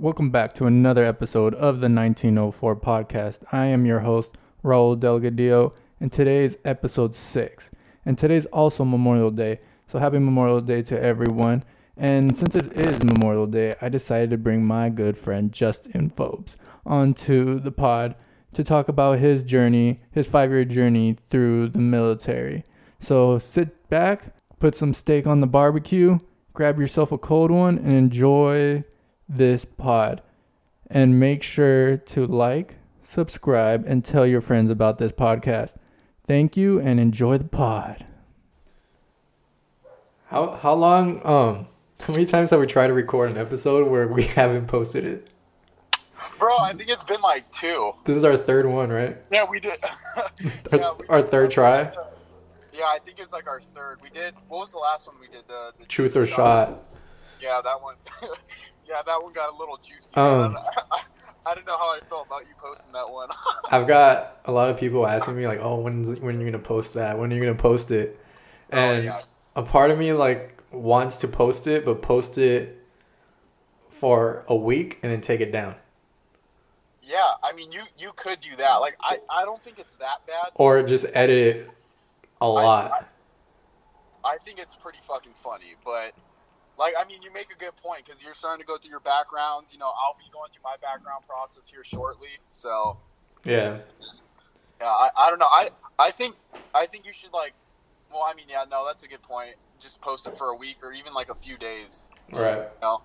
Welcome back to another episode of the 1904 podcast. I am your host, Raul Delgadillo, and today is episode 6. And today's also Memorial Day, so happy Memorial Day to everyone. And since it is Memorial Day, I decided to bring my good friend Justin Phobes onto the pod to talk about his journey, his five year journey through the military. So sit back, put some steak on the barbecue, grab yourself a cold one, and enjoy this pod. And make sure to like, subscribe, and tell your friends about this podcast. Thank you and enjoy the pod. How how long um how many times have we tried to record an episode where we haven't posted it? Bro, I think it's been like two. This is our third one, right? Yeah, we did. Our, yeah, we our third try. Yeah, I think it's like our third. We did. What was the last one we did? The, the Truth or shot. Yeah, that one. Yeah, that one got a little juicy. Um, I, I didn't know how I felt about you posting that one. I've got a lot of people asking me like, "Oh, when's when are you gonna post that? When are you gonna post it?" And oh, yeah. a part of me like wants to post it, but post it for a week and then take it down, Yeah, I mean, you you could do that. Like, I I don't think it's that bad. or just edit it a lot. I think it's pretty fucking funny, but like, I mean, you make a good point because you're starting to go through your backgrounds. You know, I'll be going through my background process here shortly, so. yeah, Yeah, I, I don't know. I I think I think you should like. Well, I mean, yeah, no, that's a good point. Just post it for a week or even like a few days. right. You know,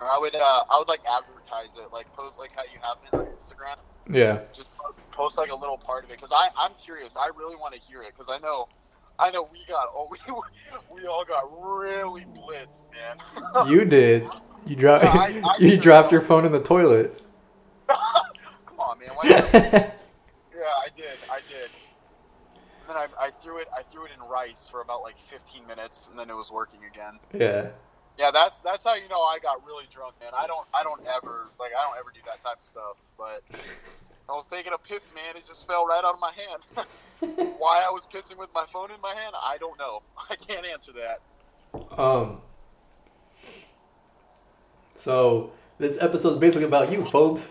or I would uh, I would like advertise it, like post like how you have it on Instagram. Yeah, Just post like a little part of it because I I'm curious. I really want to hear it because I know. I know we got oh we, we all got really blitzed, man. you did. You dropped. Yeah, I- I you dropped your phone in the toilet. Come on, man. Why? Yeah, I did. I did. And then I, I threw it. I threw it in rice for about like 15 minutes, and then it was working again. yeah. Yeah, that's that's how you know I got really drunk, man. I don't I don't ever like I don't ever do that type of stuff. But I was taking a piss, man. It just fell right out of my hand. Why I was pissing with my phone in my hand, I don't know. I can't answer that. Um. So this episode is basically about you, folks.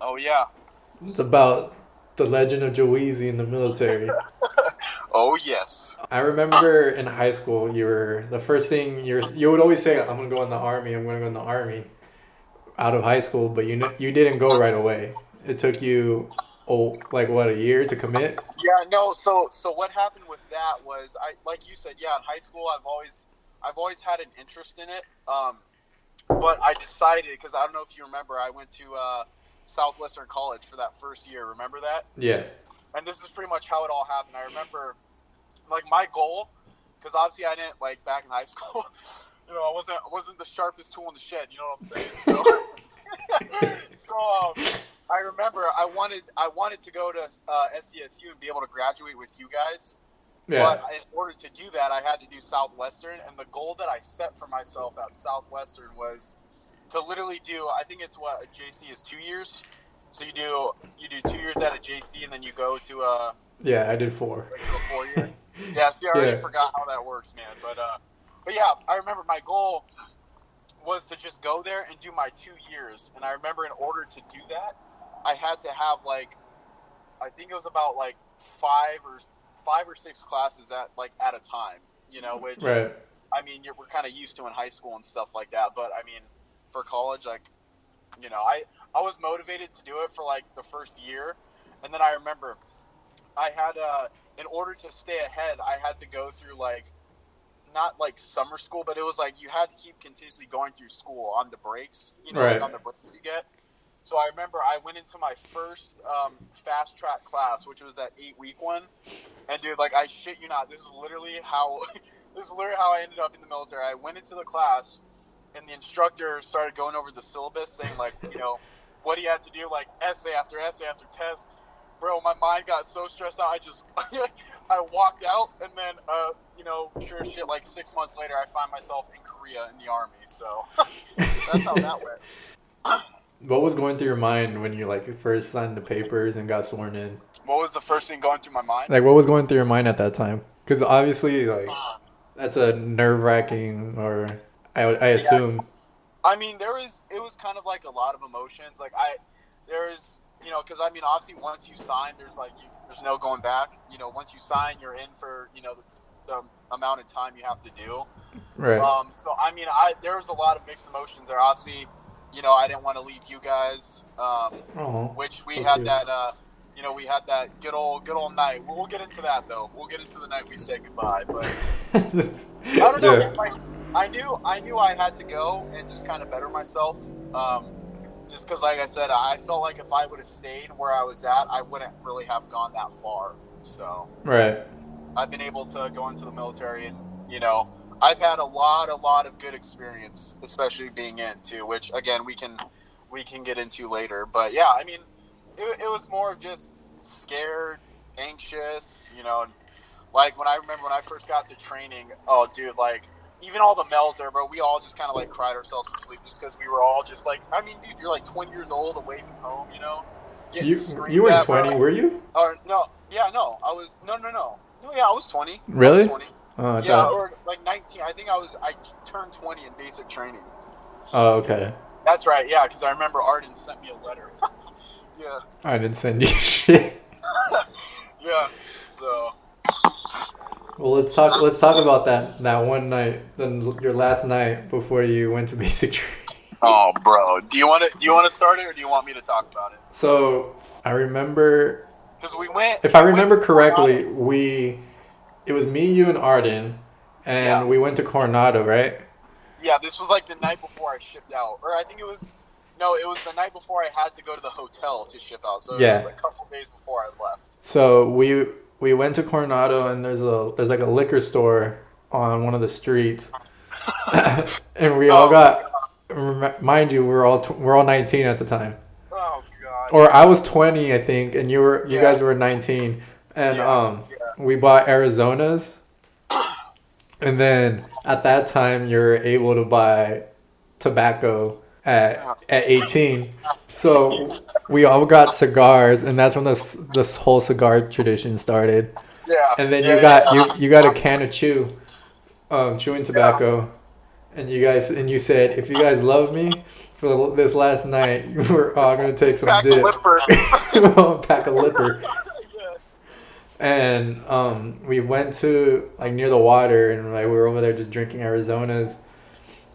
Oh yeah. It's about the legend of Joeezy in the military. Oh yes. I remember in high school, you were the first thing you you would always say, "I'm gonna go in the army. I'm gonna go in the army." Out of high school, but you you didn't go right away. It took you oh like what a year to commit. Yeah, no. So, so what happened with that was, I like you said, yeah. In high school, I've always, I've always had an interest in it. Um, but I decided because I don't know if you remember, I went to uh, Southwestern College for that first year. Remember that? Yeah, And this is pretty much how it all happened. I remember, like my goal, because obviously I didn't like back in high school. You know, I wasn't I wasn't the sharpest tool in the shed. You know what I'm saying? So, so um, I remember I wanted I wanted to go to uh, SDSU and be able to graduate with you guys. yeah, But in order to do that, I had to do Southwestern, and the goal that I set for myself at Southwestern was to literally do. I think it's what a JC is two years. So you do you do two years at a JC, and then you go to a yeah. I did four. four year. yeah, see, I already Yeah. forgot how that works, man. But uh, but yeah, I remember my goal was to just go there and do my two years, and I remember in order to do that, I had to have like, I think it was about like five or five or six classes at like at a time. You know, which Right. I mean, you're, we're kind of used to in high school and stuff like that. But I mean, for college, like, you know, I I was motivated to do it for like the first year, and then I remember I had uh, in order to stay ahead, I had to go through like not like summer school, but it was like you had to keep continuously going through school on the breaks, you know, Right. like on the breaks you get. So I remember I went into my first um, fast track class, which was that eight week one, and dude, like I shit you not, this is literally how this is literally how I ended up in the military. I went into the class, and the instructor started going over the syllabus, saying like, you know, what he had to do, like essay after essay after test. Bro, my mind got so stressed out. I just, I walked out, and then, uh, you know, sure shit, like six months later, I find myself in Korea in the army. So that's how that went. What was going through your mind when you like first signed the papers and got sworn in? What was the first thing going through my mind? Like, what was going through your mind at that time? Because obviously, like, that's a nerve wracking, or I, I assume. I mean, there was it was kind of like a lot of emotions. Like I, there's you know, because I mean, obviously once you sign, there's like you, there's no going back. You know, once you sign, you're in for you know the, the amount of time you have to do. Right. Um, so I mean, I there was a lot of mixed emotions there. Obviously, you know, I didn't want to leave you guys, um, oh. which we So had cute. that. Uh, you know, we had that good old good old night. We'll, we'll get into that though. We'll get into the night we said goodbye. But I don't know. Yeah. Like, I knew I knew I had to go and just kind of better myself. Um, just because, like I said, I felt like if I would have stayed where I was at, I wouldn't really have gone that far. So Right. I've been able to go into the military, and you know, I've had a lot, a lot of good experience, especially being in too. Which again, we can we can get into later. But yeah, I mean, it, it was more of just scared, anxious. You know, like when I remember when I first got to training. Oh, dude, like even all the males there, bro. We all just kind of like cried ourselves to sleep just because we were all just like, I mean, dude, you're like 20 years old away from home, you know. You you weren't at, bro. twenty, were you? Or no, yeah, no, I was no, no, no, no. Yeah, I was twenty. I was Really? 20. Oh, I Yeah, thought. or like nineteen. I think I was. I turned twenty in basic training. Oh, okay. That's right. Yeah, because I remember Arden sent me a letter. yeah, I didn't send you shit. yeah. So Well, let's talk. Let's talk about that that one night, then your last night before you went to basic training. Oh, bro. Do you want to? Do you want to start it, or do you want me to talk about it? So I remember, Because we went. if I remember correctly, we it was me, you, and Arden, and Yeah. we went to Coronado, right? Yeah, this was like the night before I shipped out, or I think it was. No, it was the night before I had to go to the hotel to ship out. So it Yeah. was a couple days before I left. So we we went to Coronado, and there's a there's like a liquor store on one of the streets, and we all Oh. got. Mind you, we're all tw- we're all 19 at the time. Oh God. or I was 20, I think, and you were you Yeah. guys were 19, and Yeah, um, yeah. we bought Arizonas, and then at that time you're able to buy tobacco at at 18, so we all got cigars, and that's when this this whole cigar tradition started. Yeah. And then yeah, you got you you got a can of chew, um, chewing tobacco, and you guys and you said if you guys love me for this last night, we're all gonna take some dip. Pack a dip. lipper. pack a lipper. And um, we went to like near the water, and like we were over there just drinking Arizonas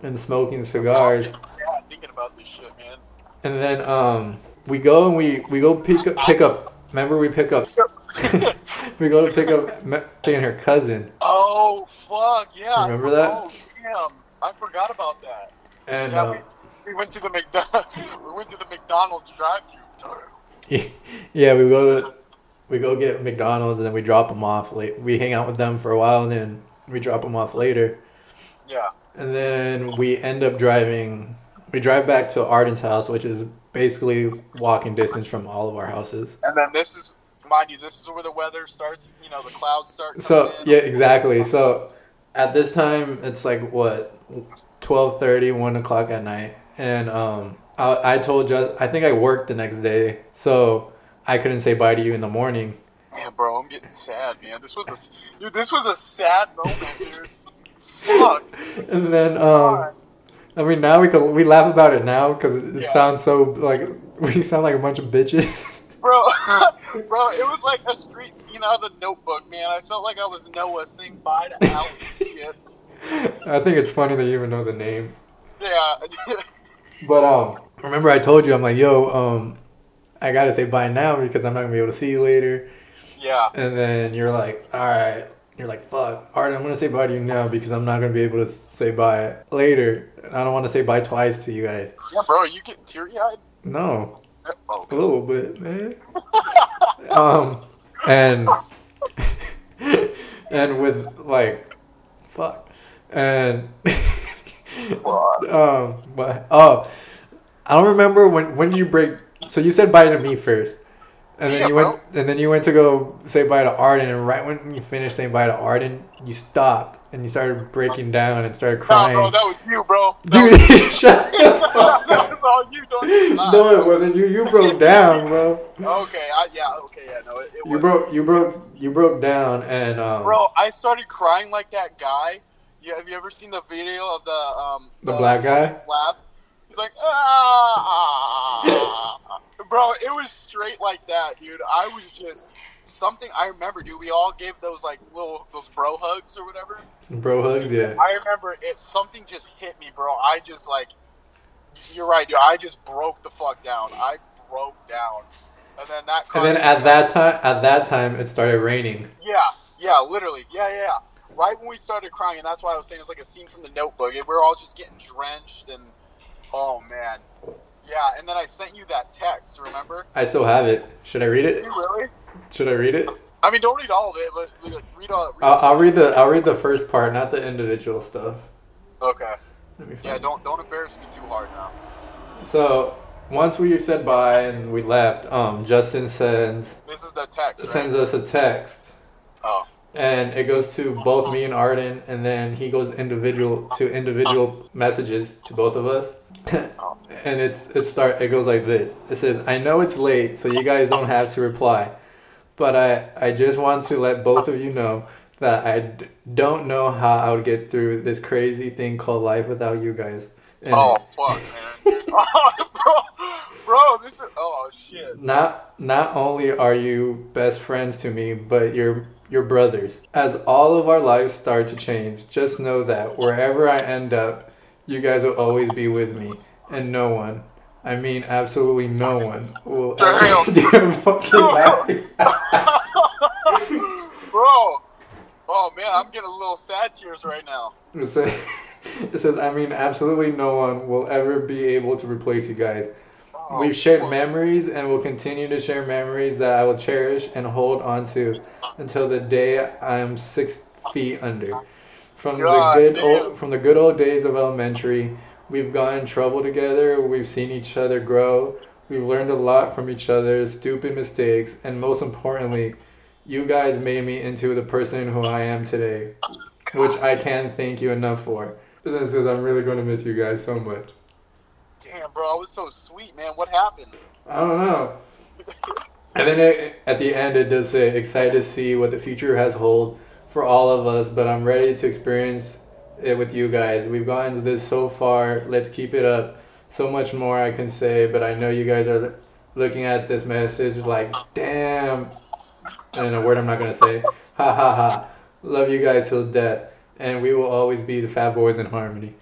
and smoking cigars. Yeah, thinking about this shit, man. And then um, we go and we we go pick up, pick up. Remember we pick up. we go to pick up Me- and her cousin, Oh fuck yeah! Remember that? Oh damn! I forgot about that. and yeah, um, we, we went to the McDonald's. we went to the McDonald's drive-through. yeah, we go to we go get McDonald's and then we drop them off. Late. We hang out with them for a while and then we drop them off later. Yeah. And then we end up driving. We drive back to Arden's house, which is basically walking distance from all of our houses. And then this is, mind you, this is where the weather starts. You know, the clouds start. So in. yeah, exactly. So at this time, it's like what 12:30, 1 o'clock at night, and um, I, I told Just, I think I worked the next day, so I couldn't say bye to you in the morning. Yeah, bro, I'm getting sad, man. This was a, dude. This was a sad moment, dude. Fuck. And then um, I mean, now we can we laugh about it now because it, it Yeah. sounds so like we sound like a bunch of bitches. Bro, bro, it was like a street scene out of the Notebook, man. I felt like I was Noah saying bye to Alan. I think it's funny that you even know the names. Yeah. But um, remember I told you I'm like, yo, um, I gotta say bye now because I'm not gonna be able to see you later. yeah. And then you're like, all right. You're like, fuck, Art, I'm gonna say bye to you now because I'm not gonna be able to say bye later. I don't want to say bye twice to you guys. Yeah, bro, you getting teary eyed? No, Oh, a little bit, man. um, and and with like, fuck, and um, but oh, I don't remember when. When did you break? So you said bye to me first, and then Yeah, you went, and then you went to go say bye to Arden, and right when you finished saying bye to Arden, you stopped and you started breaking down and started Nah, crying. bro, that was you, bro. That Dude, shut the was, fuck that was all you, don't. No, it wasn't you. You broke down, bro. Okay, I, yeah, okay, yeah, no, it, it You was. broke. You broke. You broke down, and um, Bro, I started crying like that guy. Yeah, have you ever seen the video of the um The black guy? He's like, ah, bro. It was straight like that, dude. I was just something. I remember, dude. We all gave those like little those bro hugs or whatever. Bro hugs, yeah. I remember it. Something just hit me, bro. I just like, you're right, dude. I just broke the fuck down. I broke down, and then that. And then at that time, at that time, it started raining. Yeah, yeah, literally. Yeah, yeah. Right when we started crying, and that's why I was saying it's like a scene from the notebook. were all just getting drenched and oh man. Yeah, and then I sent you that text, remember? I still have it. Should I read it? you really? Should I read it? I mean don't read all of it, but read all read I'll, I'll read the I'll read the first part, not the individual stuff. Okay. Yeah, it. don't don't embarrass me too hard now. So once we said bye and we left, um, Justin sends This is the text, right? sends us a text, Oh. And it goes to both me and Arden, and then he goes individual to individual messages to both of us. and it's it start it goes like this. It says, "I know it's late, so you guys don't have to reply, but I I just want to let both of you know that I d- don't know how I would get through this crazy thing called life without you guys." And Oh fuck, man. Oh, bro, bro, this is oh shit. Not not only are you best friends to me, but you're your brothers. As all of our lives start to change, just know that wherever I end up, you guys will always be with me, and no one, I mean absolutely no one, will ever Damn. Fucking laughing. Bro. Oh man, I'm getting a little sad tears right now. It says, it says, I mean absolutely no one will ever be able to replace you guys. Oh, We've shared memories and will continue to share memories that I will cherish and hold on to until the day I'm six feet under. From God the good old from the good old days of elementary, we've gotten in trouble together, we've seen each other grow, we've learned a lot from each other's stupid mistakes, and most importantly, you guys made me into the person who I am today. Which I can't thank you enough for. It says I'm really gonna miss you guys so much. Damn, bro, I was so sweet, man. What happened? I don't know. And then it, at the end, it does say, excited to see what the future has hold for all of us, but I'm ready to experience it with you guys. We've gotten to this so far. Let's keep it up. So much more I can say, but I know you guys are looking at this message like, damn. And a word I'm not going to say. Ha ha ha. Love you guys till death. And we will always be the Fat Boys in Harmony.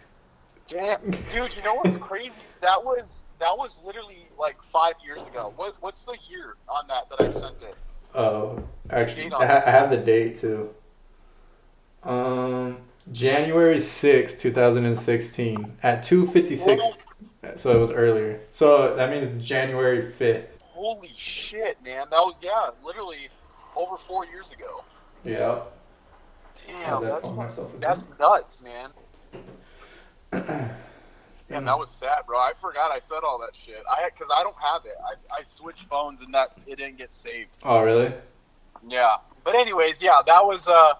Damn, dude, you know what's crazy? That was that was literally like five years ago. What what's the year on that that I sent it? Oh, actually, I, ha- I have the date too. Um, January sixth, two 2016, at 2.56. So it was earlier. So that means January 5th. Holy shit, man! That was yeah, literally over four years ago. Yeah. Damn, that that's on myself again. that's nuts, man. It's Damn, that was sad, bro. I forgot I said all that shit. I because I don't have it. I, I switched phones and that it didn't get saved. Oh, really? Yeah, but anyways, yeah, that was uh,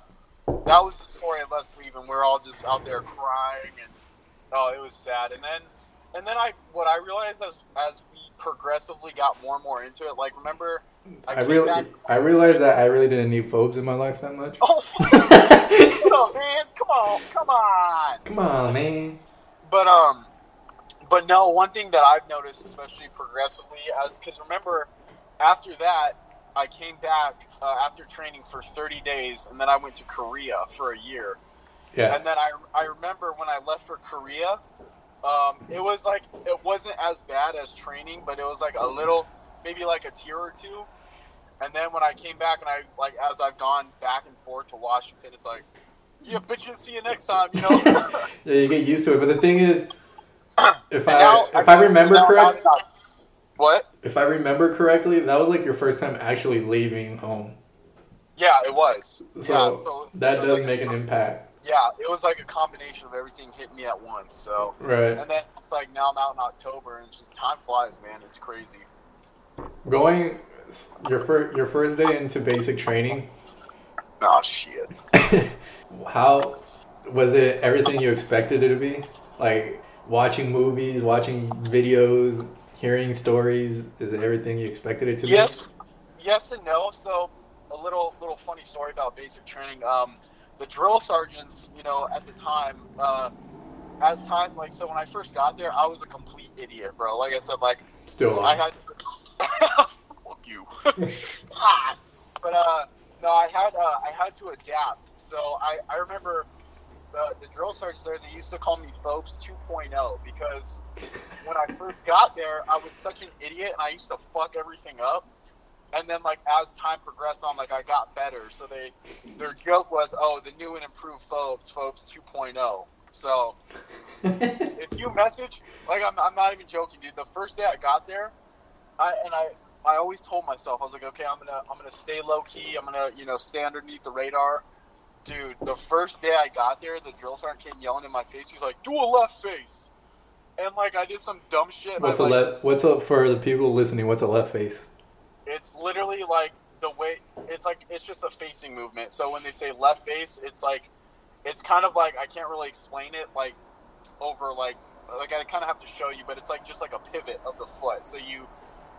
that was the story of us leaving. We're all just out there crying, and oh, it was sad. And then, and then I what I realized as as we progressively got more and more into it, like remember, I, really, I realized that I really didn't need phobes in my life that much. Oh, oh man, come on, come on. Come on, man. But um, but no, one thing that I've noticed, especially progressively, as because remember, after that, I came back uh, after training for 30 days, and then I went to Korea for a year. Yeah. And then I, I remember when I left for Korea, um, it was like it wasn't as bad as training, but it was like a little, maybe like a tier or two. And then when I came back and I like as I've gone back and forth to Washington, it's like, yeah, bitches, see you next time, you know. Yeah, you get used to it. But the thing is, if And I now- if I remember correctly, What? if I remember correctly, that was like your first time actually leaving home. Yeah, it was. So yeah, so that does like make a, an impact, Yeah, it was like a combination of everything hit me at once. So, right? and then it's like now I'm out in October, and it's just time flies, man. It's crazy. Going your first your first day into basic training, Oh shit. how was it? Everything you expected it to be? Like watching movies, watching videos, hearing stories. Is it everything you expected it to be? Yes, yes and no. So, a little little funny story about basic training. Um, the drill sergeants, you know, at the time, uh, as time like so when I first got there, I was a complete idiot, bro. Like I said, like Still I had to you. But uh, no, I had uh, I had to adapt. So I I remember the, the drill sergeants there. They used to call me Phobes 2.0 because when I first got there, I was such an idiot and I used to fuck everything up. And then like as time progressed on, like I got better. So they their joke was, oh, the new and improved Phobes, Phobes 2.0. So if you message like I'm, I'm not even joking dude the first day i got there i and i i always told myself i was like okay i'm gonna i'm gonna stay low key i'm gonna you know stay underneath the radar dude the first day i got there the drill sergeant came yelling in my face He's like do a left face and like i did some dumb shit What's I, a like, left? What's up for the people listening? What's a left face? it's literally like the way it's like it's just a facing movement so when they say left face it's like it's kind of like i can't really explain it like over like like i kind of have to show you but it's like just like a pivot of the foot so you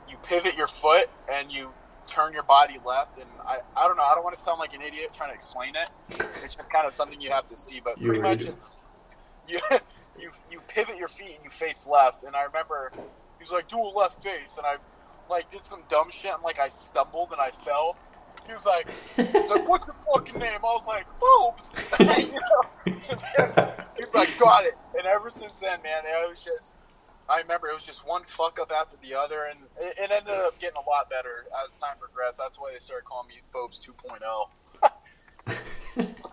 you pivot your foot and you turn your body left and i i don't know i don't want to sound like an idiot trying to explain it it's just kind of something you have to see but You pretty much do. it's you you you pivot your feet and you face left and i remember he was like do a left face and i like did some dumb shit and like I stumbled and I fell. He was like, he's like, what's your fucking name? I was like, Phobes. you know? He's like, got it. And ever since then, man, it was just. I remember it was just one fuck up after the other, and it, it ended up getting a lot better as time progressed. That's why they started calling me Phobes 2.0.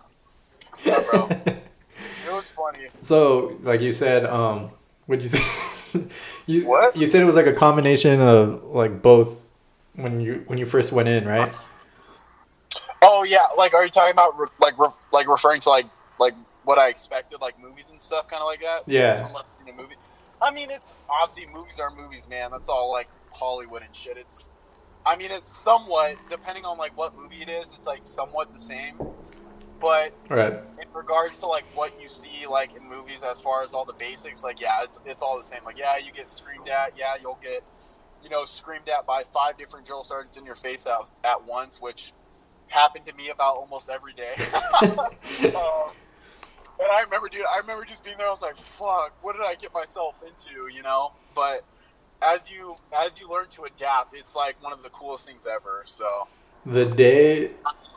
Yeah, bro. It was funny. So, like you said, um, would you say you What? you said it was like a combination of like both when you when you first went in, right? Oh yeah, like are you talking about re- like ref- like referring to like like what I expected, like movies and stuff, kind of like that? Yeah. from, like, in a movie. I mean, it's obviously movies are movies, man. That's all like Hollywood and shit. It's, I mean, it's somewhat depending on like what movie it is. It's like somewhat the same, but Right. in regards to like what you see like in movies as far as all the basics, like yeah, it's it's all the same. Like yeah, you get screamed at. Yeah, you'll get you know screamed at by five different drill sergeants in your face at, at once, which happened to me about almost every day. um, and I remember, dude, I remember just being there. I was like, "Fuck, what did I get myself into?" You know. But as you as you learn to adapt, it's like one of the coolest things ever. So The day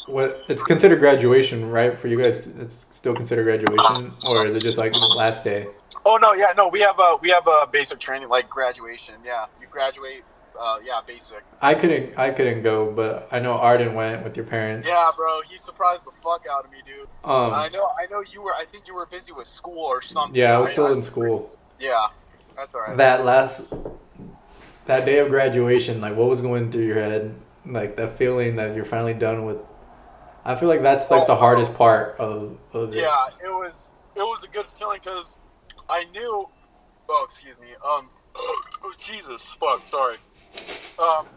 what it's considered graduation, right? For you guys, it's still considered graduation, or is it just like the last day? Oh no, yeah, no, we have a we have a basic training like graduation. Yeah, you graduate. Uh, yeah, basic. I couldn't I couldn't go, but I know Arden went with your parents. Yeah, bro, he surprised the fuck out of me, dude. Um. I know, I know you were. I think you were busy with school or something. Yeah, I was still I- in school. Yeah, that's all right. That last that day of graduation, like what was going through your head? Like that feeling that you're finally done with. I feel like that's like the hardest part of of it. Yeah, it was it was a good feeling because I knew. Oh, excuse me. Um, oh, Jesus, fuck. Sorry. Um,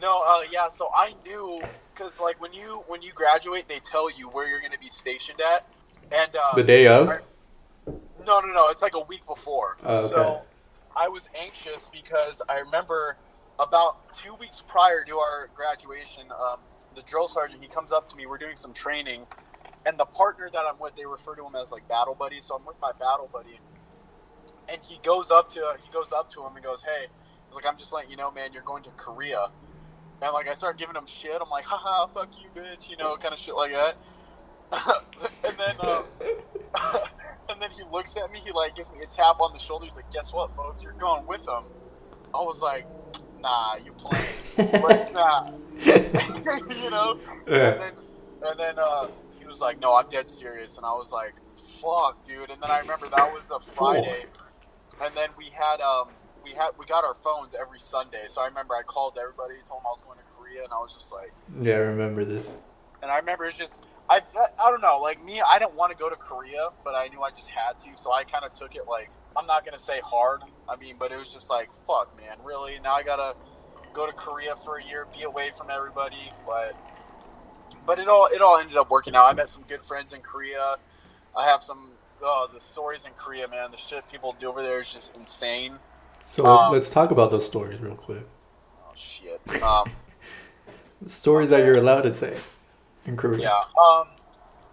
no. Uh, yeah. So I knew because like when you when you graduate, they tell you where you're going to be stationed at, and uh, The day of. No, no, no. It's like a week before. Oh, okay. So I was anxious because I remember about two weeks prior to our graduation, um, the drill sergeant he comes up to me. We're doing some training, and the partner that I'm with, they refer to him as like battle buddy. So I'm with my battle buddy, and he goes up to he goes up to him and goes, "Hey, like I'm just letting you know, man, you're going to Korea." And like I start giving him shit. I'm like, "Haha, fuck you, bitch," you know, kind of shit like that. and then. Um, and then he looks at me. He like gives me a tap on the shoulder. He's like, "Guess what, folks? You're going with him." I was like, "Nah, you playing? like, nah." you know. Yeah. And then, and then uh, he was like, "No, I'm dead serious." And I was like, "Fuck, dude." And then I remember that was a Friday, and then we had um we had we got our phones every Sunday. So I remember I called everybody, told them I was going to Korea, and I was just like. Yeah, I remember this. And I remember it's just I, I don't know like me I didn't want to go to Korea but I knew I just had to so I kind of took it like I'm not gonna say hard I mean but it was just like fuck man really now I gotta go to Korea for a year be away from everybody but but it all it all ended up working out I met some good friends in Korea I have some oh, the stories in Korea man the shit people do over there is just insane So Um, let's talk about those stories real quick. oh shit um Stories that you're allowed to say in Korea. Yeah. Um.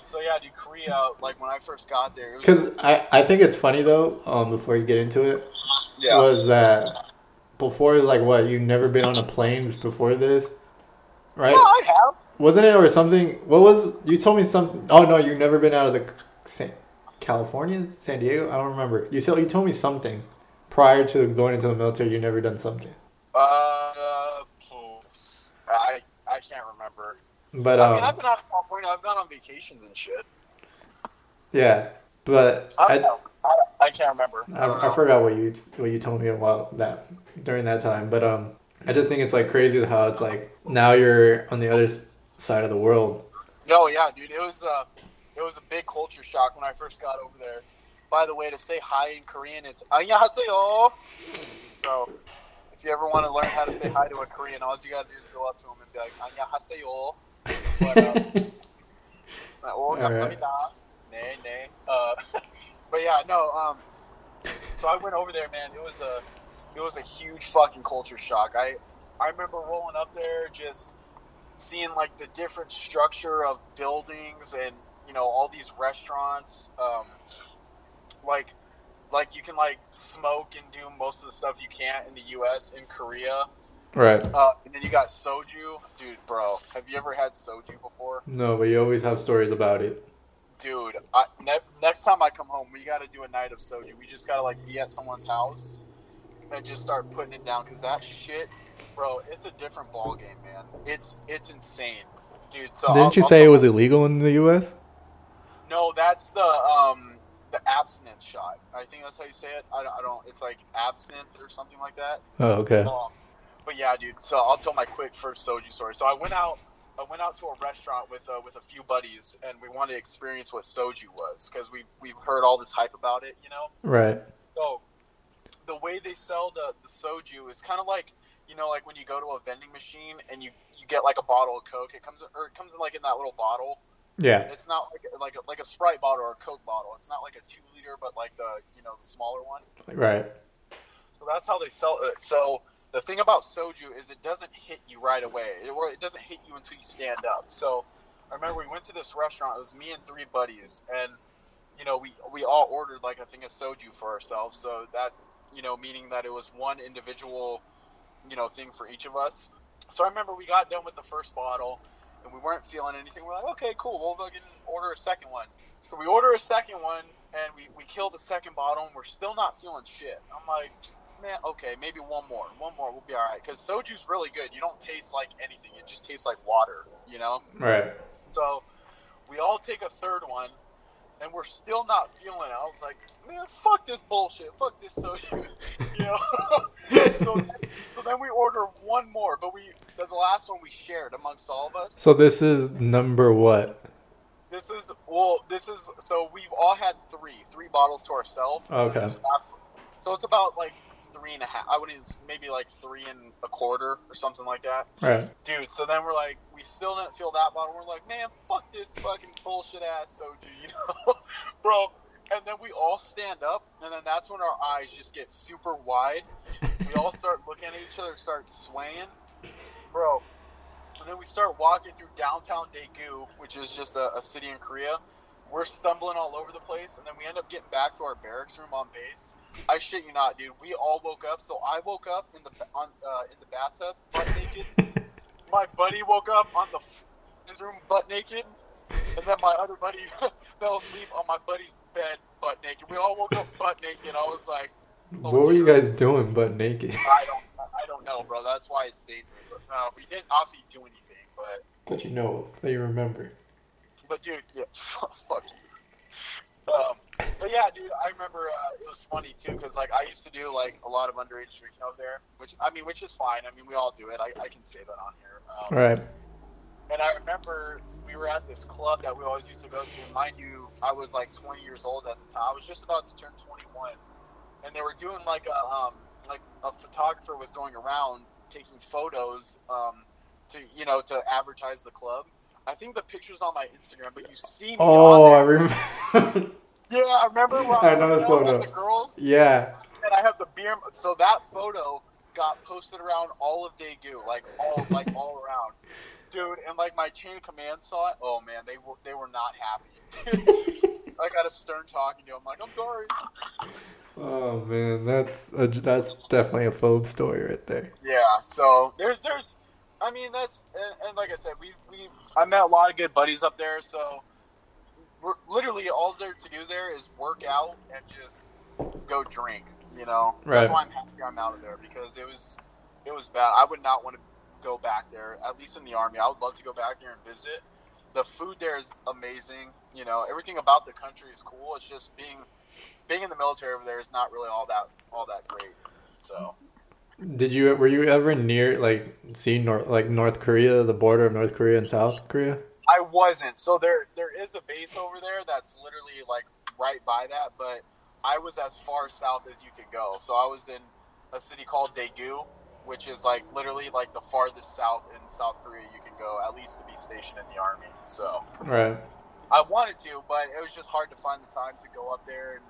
So yeah, dude, Korea. Like when I first got there, Because I, I think it's funny though. Um, before you get into it, yeah. was that before like what you never been on a plane before this, right? Yeah, I have. Wasn't it or something? What was you told me something? Oh no, you've never been out of the San, California, San Diego. I don't remember. You said you told me something prior to going into the military. You never done something, Uh, I I can't remember. but I mean, I've um, been out of California. I've gone on vacations and shit. yeah, but I, I. I, I can't remember. I, I, I forgot what you what you told me about that during that time. But um, I just think it's like crazy how it's like now you're on the other side of the world. No, yeah, dude. It was uh, it was a big culture shock when I first got over there By the way, to say hi in Korean, it's 안녕하세요. So, if you ever want to learn how to say hi to a Korean, all you gotta do is go up to them and be like 안녕하세요. But, um, oh, All right. 감사합니다. 네, 네. Uh, but yeah, no. Um, so I went over there, man. It was a, it was a huge fucking culture shock. I, I remember rolling up there, just seeing like the different structure of buildings and you know all these restaurants. Um, like, like you can like smoke and do most of the stuff you can't in the U.S. in Korea. Right. Uh, and then you got soju, dude, bro. Have you ever had soju before? No, but you always have stories about it. Dude, I, ne- next time I come home, we got to do a night of soju. We just got to like be at someone's house and just start putting it down because that shit, bro, it's a different ball game, man. It's it's insane, dude. So Didn't I'll- you I'll say it was illegal in the U.S.? No, that's the um the abstinence shot. I think that's how you say it. I don't. I don't it's like abstinent or something like that. Oh, okay. Um, but yeah, dude. So I'll tell my quick first soju story. So I went out. I went out to a restaurant with uh, with a few buddies, and we wanted to experience what soju was because we we've heard all this hype about it, you know. Right. So the way they sell the the soju is kind of like you know, like when you go to a vending machine and you you get like a bottle of Coke. It comes or it comes in like in that little bottle. Yeah. It's not like like a, like a Sprite bottle or a Coke bottle. It's not like a two liter, but like the you know the smaller one. Right. So that's how they sell it. So the thing about soju is it doesn't hit you right away. It, or it doesn't hit you until you stand up. So I remember we went to this restaurant. It was me and three buddies, and you know we we all ordered like I think a soju for ourselves. So that you know meaning that it was one individual you know thing for each of us. So I remember we got done with the first bottle, and we weren't feeling anything. We're like, okay, cool. We'll go fucking order a second one. So we order a second one, and we, we kill the second bottle, and we're still not feeling shit. I'm like, man, okay, maybe one more. One more, we'll be all right. Because soju's really good. You don't taste like anything. It just tastes like water, you know? Right. So we all take a third one, and we're still not feeling it. I was like, man, fuck this bullshit. Fuck this soju. you know? so, then, so then we order one more, but we the, the last one we shared amongst all of us. So this is number what? This is well. This is so we've all had three, three bottles to ourselves. Okay. So it's about like three and a half. I wouldn't maybe like three and a quarter or something like that, Right. dude. So then we're like, we still didn't feel that bottle. We're like, man, fuck this fucking bullshit ass soju, you know, bro. And then we all stand up, and then that's when our eyes just get super wide. We all start looking at each other, start swaying, bro. And then we start walking through downtown Daegu, which is just a, a city in Korea. We're stumbling all over the place, and then we end up getting back to our barracks room on base. I shit you not, dude. We all woke up. So I woke up in the on uh, in the bathtub, butt naked. my buddy woke up on the his room, butt naked, and then my other buddy fell asleep on my buddy's bed, butt naked. We all woke up butt naked. I was like, What were you guys doing butt naked? I don't, I don't know, bro. That's why it's dangerous. No, we didn't obviously do anything, but, that you know, that you remember. but dude, yeah, fuck you. Um, but yeah, dude, I remember uh, it was funny too because like I used to do like a lot of underage drinking out there, which I mean, which is fine. I mean, we all do it. I, I can say that on here. Um, Right. And I remember we were at this club that we always used to go to. And mind you, I was like 20 years old at the time. I was just about to turn 21, and they were doing like a um, like a photographer was going around taking photos um, to you know to advertise the club. I think the picture's on my Instagram, but you see me Oh, I on there. remember. Yeah, I remember. Where I I know was this photo. the girls, yeah. and I have the beer. So that photo got posted around all of Daegu, like all like all around, dude. And like my chain of command saw it. Oh man, they were they were not happy. I got a stern talking to him. Like, I'm sorry. Oh man, that's a, that's definitely a phobe story right there. Yeah. So there's there's, I mean that's and, and like I said, we we I met a lot of good buddies up there. So we're literally all there to do there is work out and just go drink. You know, that's why I'm happy I'm out of there because it was it was bad. I would not want to go back there. At least in the army, I would love to go back there and visit. The food there is amazing. You know, everything about the country is cool. It's just being being in the military over there is not really all that all that great. So Did you were you ever near like see North like North Korea, the border of North Korea and South Korea? I wasn't. So there there is a base over there that's literally like right by that, but I was as far south as you could go. So I was in a city called Daegu, which is like literally like the farthest south in South Korea you can go, at least to be stationed in the army. So Right. I wanted to, but it was just hard to find the time to go up there and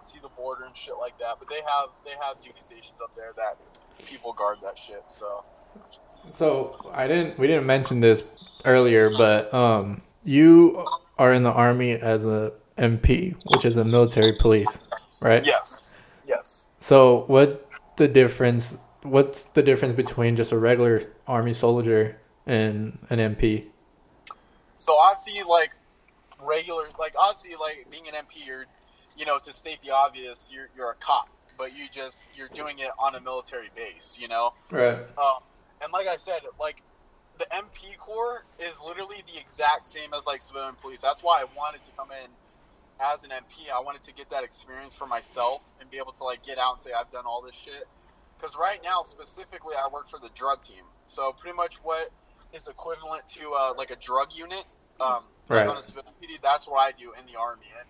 see the border and shit like that. But they have they have duty stations up there that people guard that shit. So So I didn't we didn't mention this earlier, but um you are in the army as a MP, which is a military police, right? yes, yes. So what's the difference what's the difference between just a regular army soldier and an MP? So obviously, like regular, like obviously, like being an MP, you're, you know, to state the obvious, you're you're a cop, but you just you're doing it on a military base, you know. Right. Um, and like I said, like the MP Corps is literally the exact same as like civilian police. That's why I wanted to come in as an MP. I wanted to get that experience for myself and be able to like get out and say I've done all this shit. Because right now, specifically, I work for the drug team. So pretty much what is equivalent to uh, like a drug unit. Um, Right. on a civilian PD, that's what I do in the army. And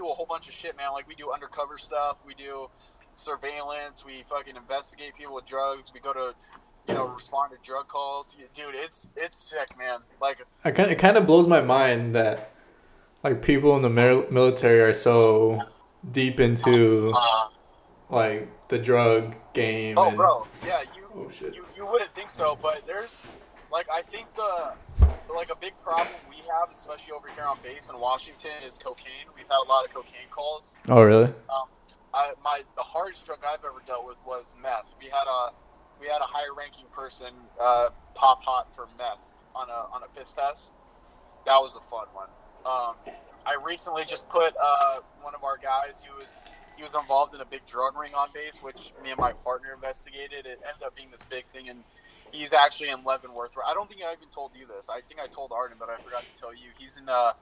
do a whole bunch of shit, man. Like we do undercover stuff. We do surveillance. We fucking investigate people with drugs. We go to you know, respond to drug calls. Dude, it's it's sick, man. Like, I kind it kind of blows my mind that like people in the military are so deep into uh, like the drug game. oh, and- bro, yeah, you, Oh shit. you you wouldn't think so, but there's like I think the like a big problem we have, especially over here on base in Washington, is cocaine. We've had a lot of cocaine calls. Oh really? Um, I, my the hardest drug I've ever dealt with was meth. We had a we had a higher ranking person uh, pop hot for meth on a on a piss test. That was a fun one. Um, I recently just put uh, one of our guys who was he was involved in a big drug ring on base, which me and my partner investigated. It ended up being this big thing, and he's actually in Leavenworth. I don't think I even told you this. I think I told Arden, but I forgot to tell you. He's in uh,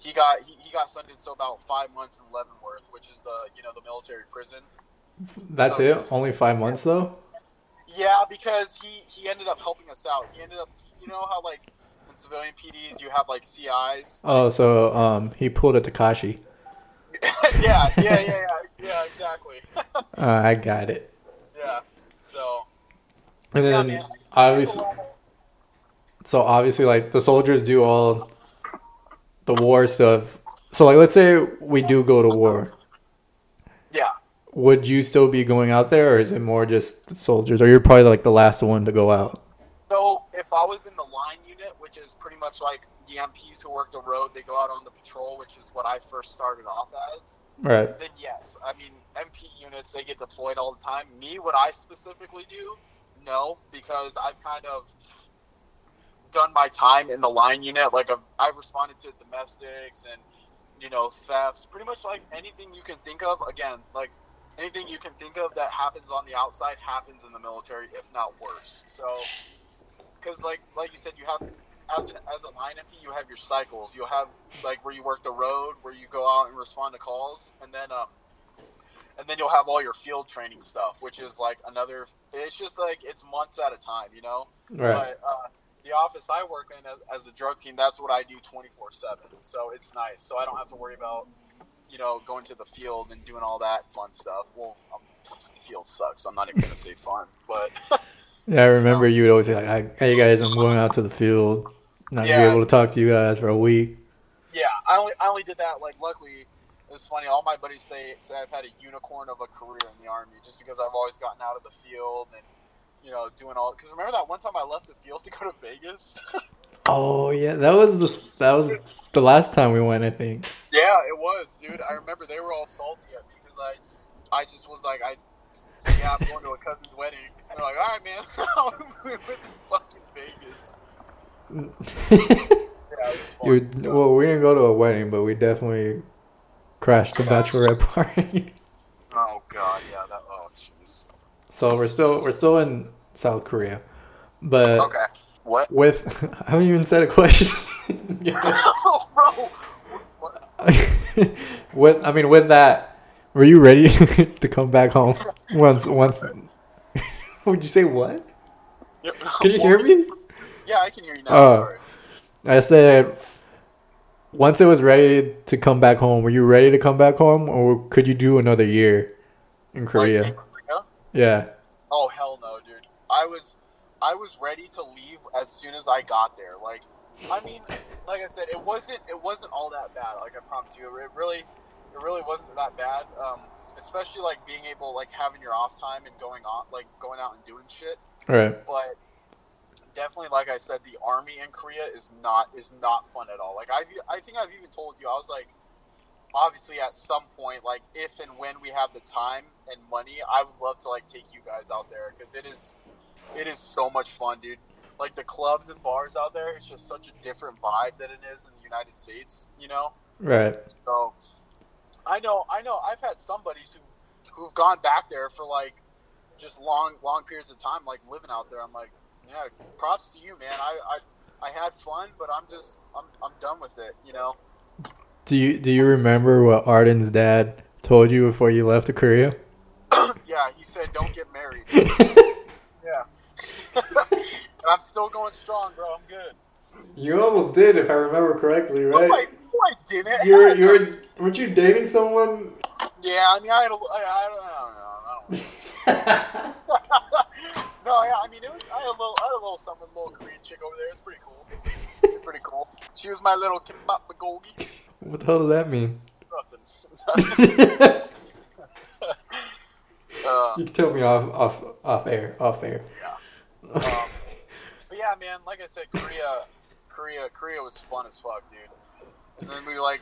he got he, he got sentenced to about five months in Leavenworth, which is the you know the military prison. That's So- it? Only five months though? Yeah, because he he ended up helping us out. He ended up you know how like in civilian PDs you have like CIs. Oh, so um he pulled a Tekashi. yeah, yeah, yeah, yeah, yeah, exactly. Uh, I got it. Yeah. And then a obviously so obviously like the soldiers do all the war stuff. So like let's say we do go to war. yeah. Would you still be going out there or is it more just the soldiers or you're probably like the last one to go out? So if I was in the line unit, which is pretty much like the MPs who work the road, they go out on the patrol, which is what I first started off as. Right. then yes. I mean, MP units they get deployed all the time. Me, what I specifically do, no, because I've kind of done my time in the line unit. Like I've, I've responded to domestics and you know thefts, pretty much like anything you can think of. Again, like anything you can think of that happens on the outside happens in the military, if not worse. So, because like like you said, you have as an as a line MP, you have your cycles. You'll have like where you work the road, where you go out and respond to calls, and then um, and then you'll have all your field training stuff, which is like another. It's just like it's months at a time, you know. Right. But uh, the office I work in as, as a drug team, that's what I do twenty four seven. So it's nice. So I don't have to worry about you know going to the field and doing all that fun stuff. Well, um, the field sucks. I'm not even gonna say fun, but Yeah, I remember you would always say like, "Hey guys, I'm going out to the field. Not Yeah. be able to talk to you guys for a week." Yeah, I only I only did that like luckily. It's funny. All my buddies say say I've had a unicorn of a career in the army, just because I've always gotten out of the field and you know doing all. Because remember that one time I left the field to go to Vegas. Oh yeah, that was the that was the last time we went. I think. yeah, it was, dude. I remember they were all salty at me because I, I just was like, I, said, yeah, I'm going to a cousin's wedding. And they're like, all right, man, we went to fucking Vegas. Yeah, it was fun. So- well, we didn't go to a wedding, but we definitely crashed the bachelorette party. oh god, yeah, that. Oh jeez. so we're still we're still in South Korea, but Okay. What? with I haven't even said a question. oh, bro. What? with I mean with that, were you ready to come back home once once? Would you say what? Yeah, Can you hear me? Yeah, I can hear you now. Oh. Sorry. I said once it was ready to come back home. Were you ready to come back home, or could you do another year in Korea? Like, in Korea? Yeah. Oh hell no, dude. I was I was ready to leave as soon as I got there. Like I mean, like I said, it wasn't it wasn't all that bad. Like I promise you, it really it really wasn't that bad. Um, especially like being able like having your off time and going on like going out and doing shit. All right. But definitely, like I said, the army in Korea is not is not fun at all. Like I I think I've even told you, I was like. Obviously, at some point, like if and when we have the time and money, I would love to like take you guys out there because it is, it is so much fun, dude. Like the clubs and bars out there, it's just such a different vibe than it is in the United States, you know. Right. So, I know, I know. I've had some buddies who who've gone back there for like just long, long periods of time, like living out there. I'm like, yeah, props to you, man. I, I, I had fun, but I'm just, I'm, I'm done with it, you know. Do you do you remember what Arden's dad told you before you left to Korea? Yeah, he said, don't get married. yeah. and I'm still going strong, bro. I'm good. You almost did, if I remember correctly, No, right? I, no, I didn't. You were you no. were weren't you dating someone? Yeah, I mean, I had a, I, I don't know. I don't know. No, yeah, I mean, it was, I had a little, I had a little something, a little Korean chick over there. It's pretty cool. It's pretty cool. She was my little kimbap bulgogi. what the hell does that mean? Nothing. uh, You can tell me off off off air off air. um, but yeah, man, like I said, Korea, Korea, Korea was fun as fuck, dude. And then we like,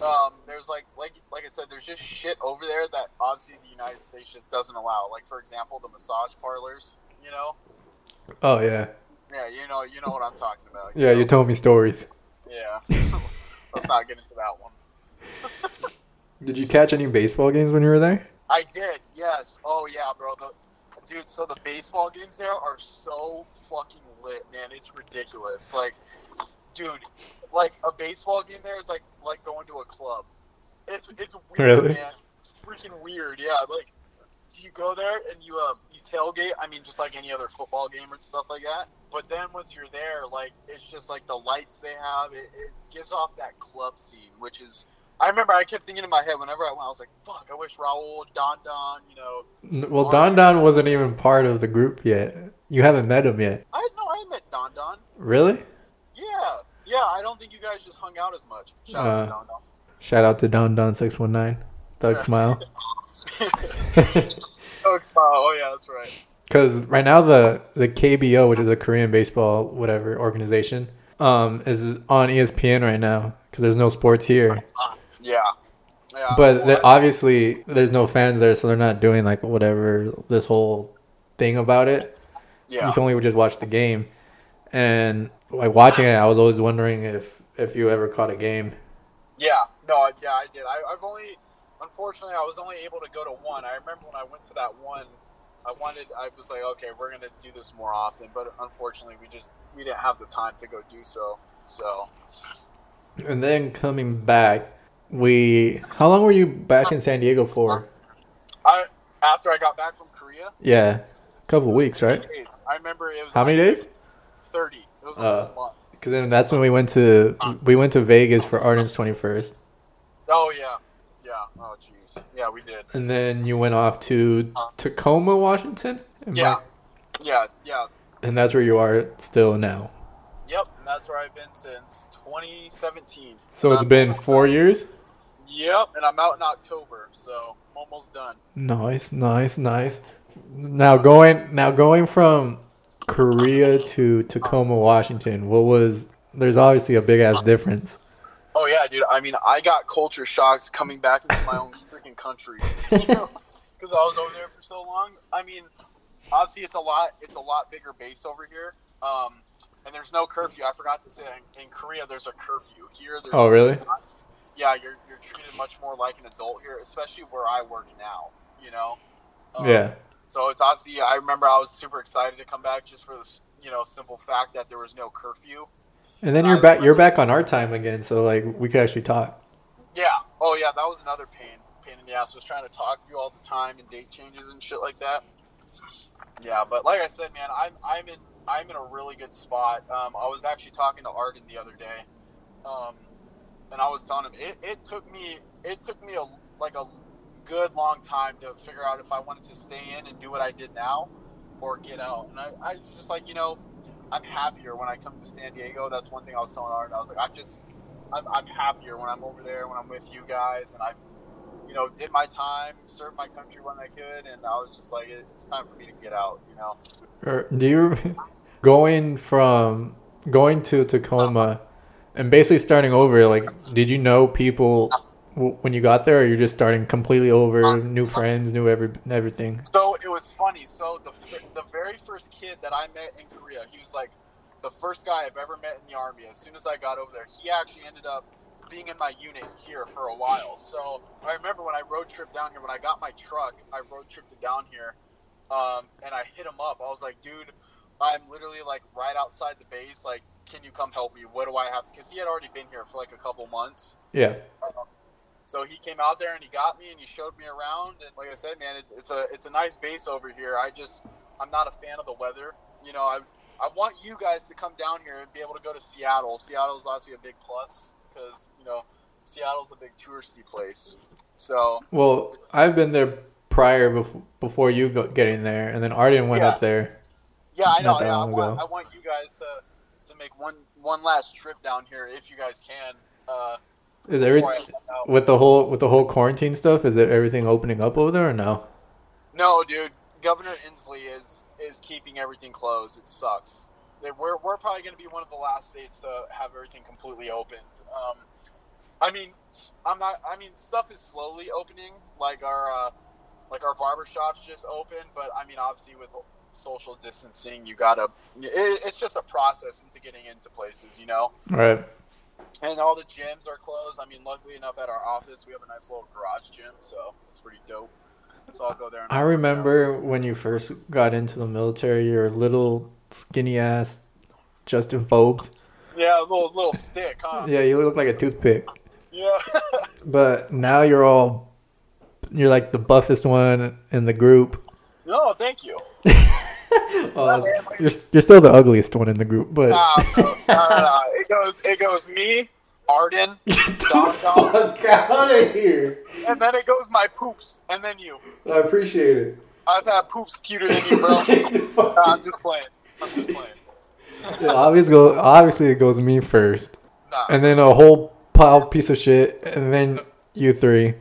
um, there's like, like, like I said, there's just shit over there that obviously the United States just doesn't allow. Like, for example, the massage parlors. You know, Oh yeah, yeah, you know, you know what I'm talking about. yeah. know? You told me stories. Yeah. Let's not get into that one. Did you catch any baseball games when you were there? I did, yes. Oh yeah, bro. The, dude, so the baseball games there are so fucking lit, man. It's ridiculous. Like, dude, like a baseball game there is like like going to a club. It's it's weird, Really? man. It's freaking weird. Yeah, like you go there and you um you tailgate. I mean, just like any other football game and stuff like that. But then once you're there, like it's just like the lights they have. It, it gives off that club scene, which is. I remember I kept thinking in my head whenever I went, I was like, "Fuck! I wish Raul, Don Don, you know, Well, Don Don wasn't even part of the group yet. You haven't met him yet. I no, I met Don Don. Really? Yeah, yeah. I don't think you guys just hung out as much. Shout out Uh, to Don Don. Shout out to Don Don six one nine. Thug Yeah. smile. Oh, smile. Oh yeah, that's right. Because right now the the KBO, which is a Korean baseball whatever organization, um, is on ESPN right now because there's no sports here. Yeah. Yeah. But well, the, obviously there's no fans there, so they're not doing like whatever this whole thing about it. yeah. You can only just watch the game, and like watching it, I was always wondering if if you ever caught a game. Yeah, no, I- yeah, I did. I, I've only, unfortunately, I was only able to go to one. I remember when I went to that one, I wanted, I was like, okay, we're gonna do this more often, but unfortunately, we just we didn't have the time to go do so. So, And then coming back, we how long were you back in San Diego for? I after I got back from Korea, Yeah, a couple weeks, right? days. I remember it was How many days? Thirty. It was a Uh, full month. Because then that's when we went to we went to Vegas for Arden's twenty first, Oh yeah, jeez. Yeah, we did. and then you went off to Tacoma, Washington. Am I- Yeah, yeah, yeah. and that's where you are still now. Yep, and that's where I've been since 2017. So it's been four years. Yep, and I'm out in October, so I'm almost done. Nice, nice, nice. Now going now going from Korea to Tacoma, Washington. What was there's obviously a big ass difference. Oh yeah, dude. I mean, I got culture shocks coming back into my own freaking country because I was over there for so long. I mean, obviously it's a lot. It's a lot bigger base over here. Um, and there's no curfew. I forgot to say in, in Korea there's a curfew. Here, there's Oh, really? Yeah, you're you're treated much more like an adult here, especially where I work now. You know. Um, Yeah. So it's obviously. I remember I was super excited to come back just for this, you know, simple fact that there was no curfew. And then you're back you're back on our time again, so like we could actually talk. Yeah. Oh yeah, that was another pain pain in the ass was trying to talk to you all the time and date changes and shit like that. Yeah, but like I said, man, I'm I'm in I'm in a really good spot. Um, I was actually talking to Arden the other day, um, and I was telling him it, it took me it took me a like a good long time to figure out if I wanted to stay in and do what I did now or get out. And I, I was just like, you know, I'm happier when I come to San Diego. That's one thing I was telling Arden. I was like, I'm just I'm, I'm happier when I'm over there when I'm with you guys and I've you know did my time served my country when I could and I was just like it's time for me to get out you know er, do you going from going to Tacoma and basically starting over? Like, did you know people when you got there, or you're just starting completely over, new friends, new every everything? so it was funny so the the very first kid that I met in Korea he was like the first guy I've ever met in the army as soon as I got over there he actually ended up being in my unit here for a while so I remember when I road trip down here when I got my truck I road tripped down here um, and I hit him up I was like dude I'm literally like right outside the base. Like, can you come help me? What do I have? Because he had already been here for like a couple months. Yeah. So he came out there and he got me and he showed me around. And like I said, man, it, it's a it's a nice base over here. I just I'm not a fan of the weather. You know, I I want you guys to come down here and be able to go to Seattle. Seattle's obviously a big plus because you know Seattle's a big touristy place. So Well, I've been there prior bef- before you go getting there, and then Arden went Yeah. up there. Yeah, I know. Yeah, I want. I want you guys to, to make one one last trip down here if you guys can. Uh, Is every before I head out. with the whole with the whole quarantine stuff? Is it everything opening up over there or no? No, dude. Governor Inslee is is keeping everything closed. It sucks. They, we're we're probably going to be one of the last states to have everything completely opened. Um, I mean, I'm not. I mean, stuff is slowly opening. Like our uh, like our barber shops just open, but I mean, obviously with social distancing, you gotta. It, it's just a process into getting into places, you know. Right. And all the gyms are closed. I mean, luckily enough, at our office we have a nice little garage gym, so it's pretty dope. So I'll go there. And I remember when you first got into the military, your little skinny ass Justin Phobes. Yeah, a little little stick, huh? Yeah, you look like a toothpick. Yeah. But now you're all you're like the buffest one in the group. no, thank you. Uh, you're you're still the ugliest one in the group, but no, no, no. It goes it goes me, Arden, Don Don, fuck out of here. and then it goes my poops, and then you. I appreciate it. I've had poops cuter than you, bro. Nah, I'm just playing. I'm just playing. Yeah, obviously, go, obviously it goes me first, Nah, and then a whole pile piece of shit, and then you three.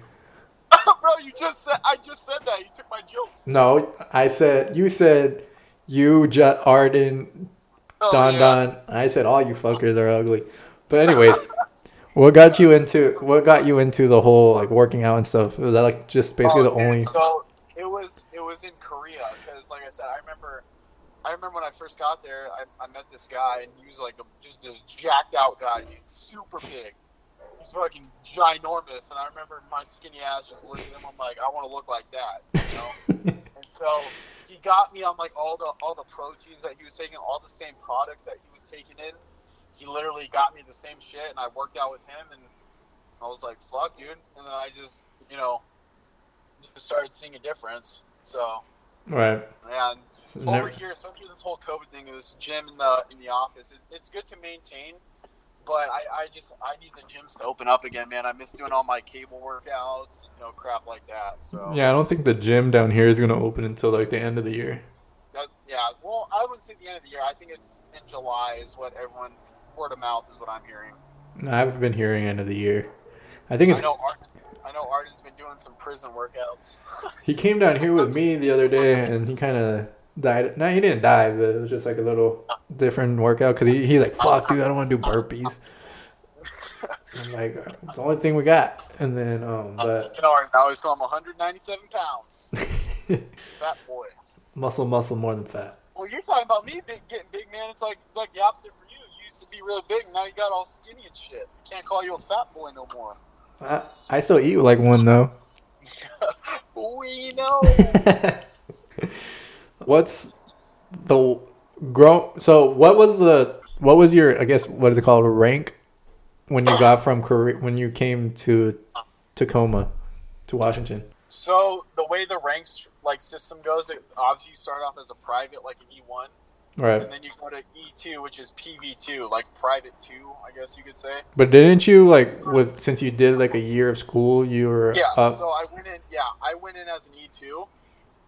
bro, you just said I just said that. You took my joke. No, I said you said you, J- Arden, Oh, Don yeah. Don. I said all you fuckers are ugly. But anyways, what got you into what got you into the whole like working out and stuff? Was that like just basically Oh, the dude, only? So it was it was in Korea because, like I said, I remember. I remember when I first got there, I, I met this guy, and he was like a, just this jacked out guy, dude, super big. He's fucking ginormous, and I remember my skinny ass just looking at him. I'm like, I want to look like that, you know. and so he got me on like all the all the proteins that he was taking, all the same products that he was taking in. He literally got me the same shit, and I worked out with him, and I was like, "Fuck, dude!" And then I just, you know, just started seeing a difference. So, right. man, over Never- here, especially this whole COVID thing, this gym in the in the office, it, it's good to maintain. But I, I just I need the gyms to open up again, man. I miss doing all my cable workouts, you know, crap like that. So Yeah, I don't think the gym down here is gonna open until like the end of the year. that, yeah. Well, I wouldn't say the end of the year. I think it's in July is what everyone word of mouth is what I'm hearing. I haven't been hearing end of the year. I think I it's know Art. I know Arden's been doing some prison workouts. he came down here with me the other day and he kind of died. No, he didn't die, but it was just like a little different workout because he, he's like, fuck, dude, I don't want to do burpees. I'm like, it's the only thing we got. And then, um, but You know, Arden, I always call him 197 pounds. Fat boy. muscle, muscle more than fat. Well, you're talking about me big, getting big, man. It's like it's like the opposite for you. You used to be really big, now you got all skinny and shit. Can't call you a fat boy no more. I, I still eat like one though. we know. What's the grow? So what was the what was your I guess what is it called rank when you got from Korea when you came to Tacoma to Washington? so the way the ranks like system goes, it, obviously you start off as a private, like an E1, Right. and then you go to E2, which is PV2, like private two, I guess you could say. But didn't you like with since you did like a year of school, you were Yeah. up? So I went in. Yeah, I went in as an E two,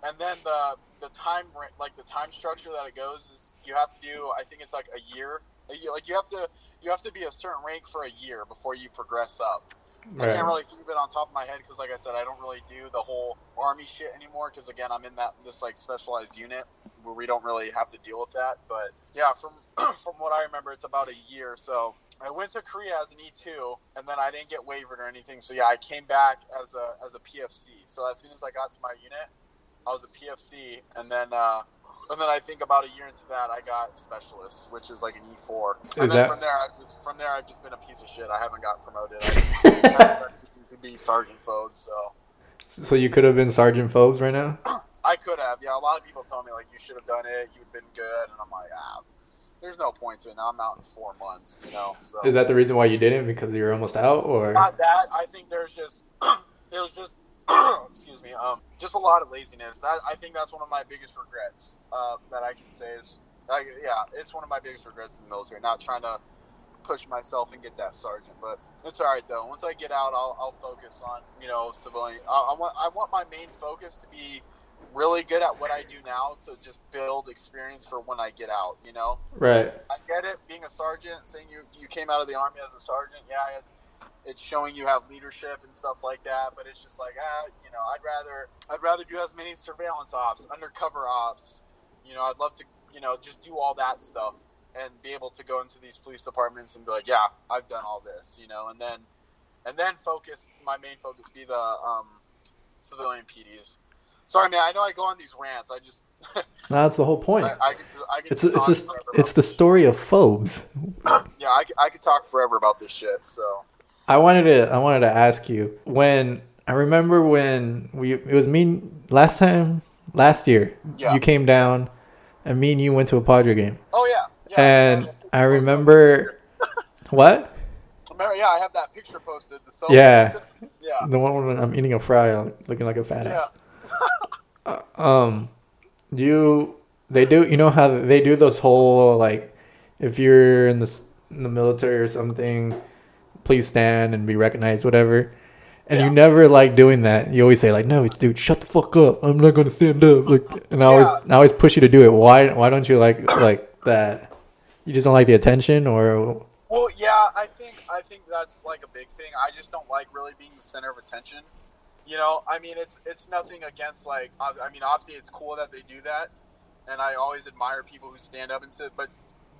and then the the time like the time structure that it goes is you have to do. I think it's like a year. a year- Like you have to you have to be a certain rank for a year before you progress up. I can't really keep it on top of my head because, like I said, I don't really do the whole army shit anymore. Because again, I'm in that this like specialized unit where we don't really have to deal with that. But yeah, from from what I remember, it's about a year. So I went to Korea as an E2, and then I didn't get wavered or anything. So yeah, I came back as a as a PFC. So as soon as I got to my unit, I was a PFC, and then uh, and then I think about a year into that, I got specialist, which is like an E4. And Is then that- from there, I just from there, I've just been a piece of shit. I haven't got promoted. I, to be Sergeant Phobes, so so you could have been Sergeant Phobes right now. I could have. Yeah, a lot of people tell me like you should have done it. You've been good, and I'm like, ah, there's no point to it. Now I'm out in four months, you know. So Is that the reason why you didn't because you're almost out, or not that. I think there's just it was just excuse me, um, just a lot of laziness. That I think that's one of my biggest regrets uh, that I can say is, like, yeah, it's one of my biggest regrets in the military. Not trying to push myself and get that sergeant, but it's all right though. Once I get out, I'll, I'll focus on you know civilian. I, I want I want my main focus to be really good at what I do now to just build experience for when I get out. You know. right? I get it. Being a sergeant, saying you you came out of the army as a sergeant, yeah, it, it's showing you have leadership and stuff like that. But it's just like, ah, you know, I'd rather I'd rather do as many surveillance ops, undercover ops. You know, I'd love to, you know, just do all that stuff and be able to go into these police departments and be like, yeah, I've done all this, you know, and then and then focus. My main focus be the um, civilian PDs. Sorry, man. I know I go on these rants. I just No, that's the whole point. I, I could I could It's it's forever it's the story of Phobes. yeah, I, I could talk forever about this shit. So I wanted to I wanted to ask you when I remember when we it was me last time last year Yeah. you came down and me and you went to a Padre game oh yeah, yeah and yeah. I remember what Remember, yeah, I have that picture posted. Yeah. yeah, the one when I'm eating a fry looking like a fat yeah. ass. Um, do you they do you know how they do those whole like if you're in the in the military or something, please stand and be recognized, whatever. And you never like doing that. You always say like, "No, dude, shut the fuck up. I'm not gonna stand up." Like, and I always I always push you to do it. Why why don't you like like that? You just don't like the attention, or Well, yeah, I think I think that's like a big thing. I just don't like really being the center of attention. You know, I mean, it's it's nothing against like I I mean, obviously it's cool that they do that, and I always admire people who stand up and sit. But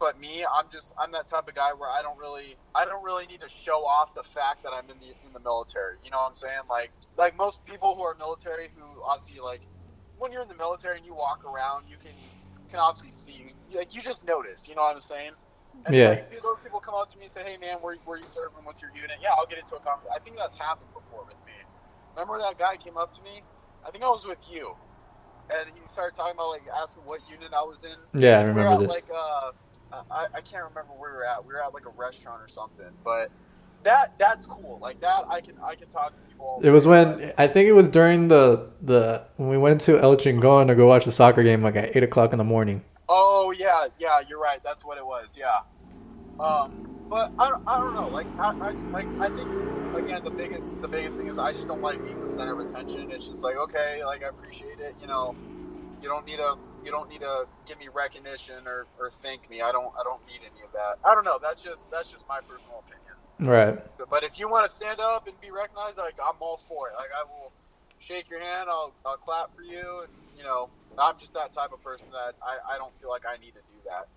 but me, I'm just I'm that type of guy where I don't really I don't really need to show off the fact that I'm in the in the military. You know what I'm saying? Like like most people who are military who obviously like when you're in the military and you walk around, you can can obviously see you like you just notice. You know what I'm saying? And Yeah. Like, those people come up to me and say, "Hey, man, where, where you serving? What's your unit?" Yeah, I'll get into a conversation. I think that's happened before with me. Remember that guy came up to me? I think I was with you, and he started talking about like asking what unit I was in. yeah, I we remember at this. like uh, I, I can't remember where we were at. We were at like a restaurant or something. But that that's cool. Like that, I can I can talk to people. all It was when I think it was during the the when we went to El Chingon to go watch the soccer game like at eight o'clock in the morning. Oh yeah, yeah, you're right. That's what it was. Yeah. Um, but I don't, I don't know. Like I, I like I think again the biggest the biggest thing is I just don't like being the center of attention. It's just like okay, like I appreciate it. You know, you don't need to you don't need to give me recognition or, or thank me. I don't I don't need any of that. I don't know. That's just that's just my personal opinion. Right. But, but if you want to stand up and be recognized, like I'm all for it. Like I will shake your hand, I'll, I'll clap for you, and you know, I'm just that type of person that I, I don't feel like I need to do that.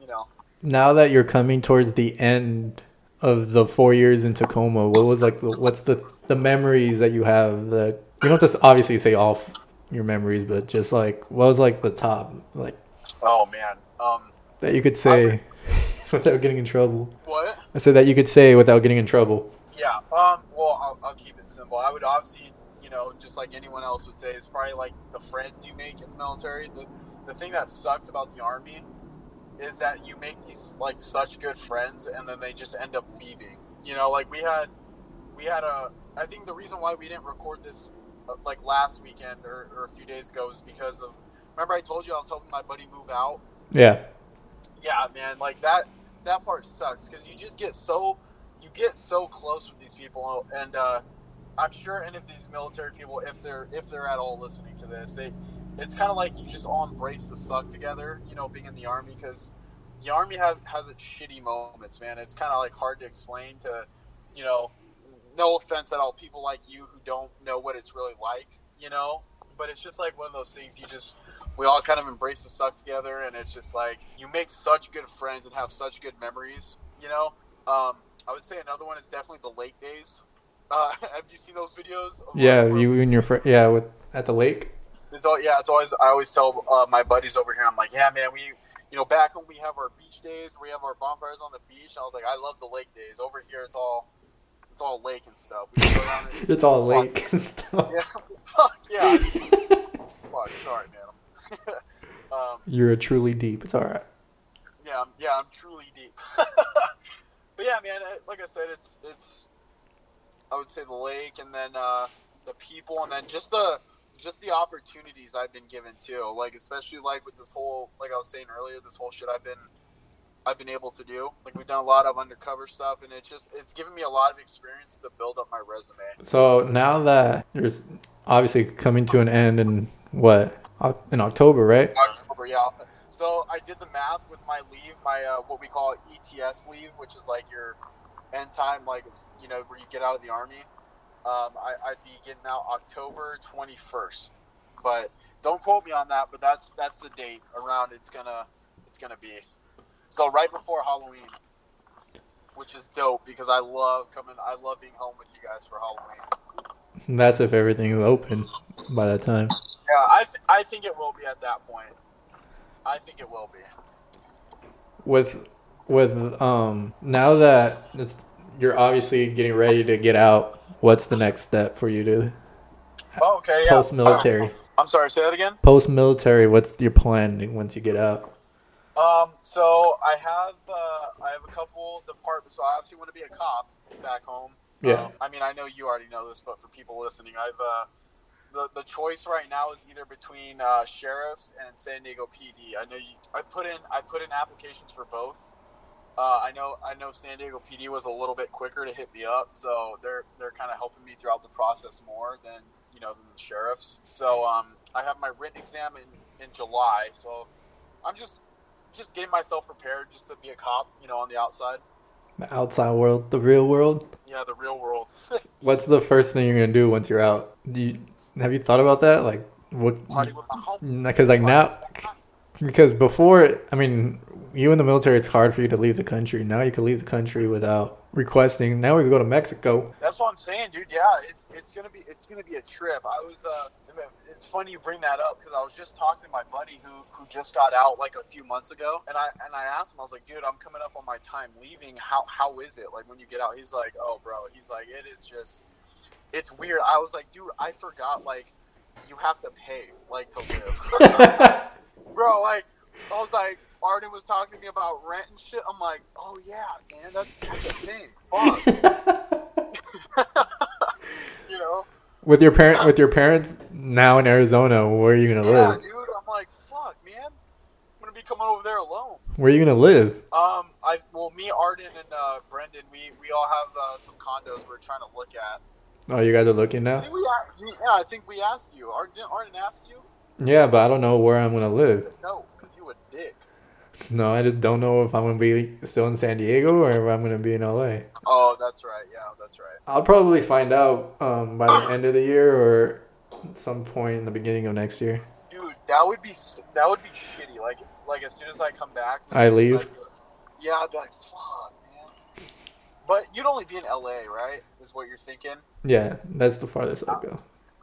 You know. Now that you're coming towards the end of the four years in Tacoma, what was like the, what's the the memories that you have that you don't have to obviously say all your memories, but just like what was like the top like Oh man. Um. that you could say without getting in trouble. What? I said that you could say without getting in trouble. Yeah. Um. Well, I'll, I'll keep it simple. I would obviously, you know, just like anyone else would say, it's probably like the friends you make in the military. The the thing that sucks about the army is that you make these like such good friends, and then they just end up leaving. You know, like we had, we had a. I think the reason why we didn't record this like last weekend or, or a few days ago was because of. Remember, I told you I was helping my buddy move out Yeah. yeah man like that that part sucks because you just get so you get so close with these people and uh, i'm sure any of these military people if they're if they're at all listening to this they it's kind of like you just all embrace the suck together you know being in the army because the army has has its shitty moments man it's kind of like hard to explain to you know no offense at all people like you who don't know what it's really like you know but it's just like one of those things you just we all kind of embrace the suck together and it's just like you make such good friends and have such good memories you know um, i would say another one is definitely the lake days uh, have you seen those videos Yeah, you and your friend. Yeah, with at the lake. it's all yeah it's always i always tell uh, my buddies over here i'm like yeah man we you know back when we have our beach days we have our bonfires on the beach i was like i love the lake days over here it's all it's all lake and stuff we go and It's all lake and stuff. yeah fuck yeah fuck sorry man um, You're a truly deep. It's all right. Yeah, I'm, yeah, I'm truly deep. but yeah, man, like I said, it's it's I would say the lake, and then uh, the people, and then just the just the opportunities I've been given too. Like especially like with this whole, like I was saying earlier, this whole shit I've been I've been able to do. Like we've done a lot of undercover stuff, and it's just it's given me a lot of experience to build up my resume. So now that there's obviously coming to an end in what in October, right? October, yeah. So I did the math with my leave, my uh, what we call ETS leave, which is like your end time, like it's, you know where you get out of the army. Um, I, I'd be getting out October twenty first, but don't quote me on that. But that's that's the date around it's gonna it's gonna be. So right before Halloween, which is dope because I love coming. I love being home with you guys for Halloween. That's if everything is open by that time. Yeah, I th- I think it will be at that point. I think it will be. With with um now that it's you're obviously getting ready to get out. What's the next step for you to Oh, okay, yeah. post military? I'm sorry, say that again. Post military, what's your plan once you get out? Um, so I have uh, I have a couple departments. So I obviously want to be a cop back home. Yeah. Um, I mean, I know you already know this, but for people listening, I've uh, the the choice right now is either between uh, sheriffs and San Diego PD. I know you. I put in I put in applications for both. Uh, I know I know San Diego PD was a little bit quicker to hit me up, so they're they're kind of helping me throughout the process more than you know than the sheriffs. So um, I have my written exam in, in July, so I'm just just getting myself prepared just to be a cop, you know, on the outside. The outside world, the real world. Yeah, the real world. What's the first thing you're gonna do once you're out? Do you, have you thought about that? Like what? Party with my homies. Because like now, because before, I mean, you in the military, it's hard for you to leave the country. Now you can leave the country without requesting. Now we can go to Mexico. That's what I'm saying, dude. Yeah, it's it's gonna be it's gonna be a trip. I was uh, it's funny you bring that up because I was just talking to my buddy who who just got out like a few months ago, and I and I asked him, I was like, dude, I'm coming up on my time leaving. How how is it like when you get out? He's like, oh, bro. He's like, it is just, it's weird. I was like, dude, I forgot like you have to pay like to live, bro. Like I was like. Arden was talking to me about rent and shit. I'm like, oh yeah, man, that, that's a thing. Fuck. you know? with your parent, with your parents now in Arizona, where are you gonna Yeah, live? dude. I'm like, fuck, man. I'm gonna be coming over there alone. Where are you gonna live? Um, I well, me, Arden, and uh, Brendan, we we all have uh, some condos we're trying to look at. Oh, you guys are looking I now. think we, yeah, I think we asked you. Arden, Arden asked you? Yeah, but I don't know where I'm gonna live. No, because you a dick. No, I just don't know if I'm gonna be still in San Diego or if I'm gonna be in LA. Oh, that's right. Yeah, that's right. I'll probably find out um, by the end of the year or some point in the beginning of next year. Dude, that would be that would be shitty. Like like as soon as I come back, I leave? like- yeah, I'd be like, fuck, man. But you'd only be in LA, right? Is what you're thinking. Yeah, that's the farthest I'll go.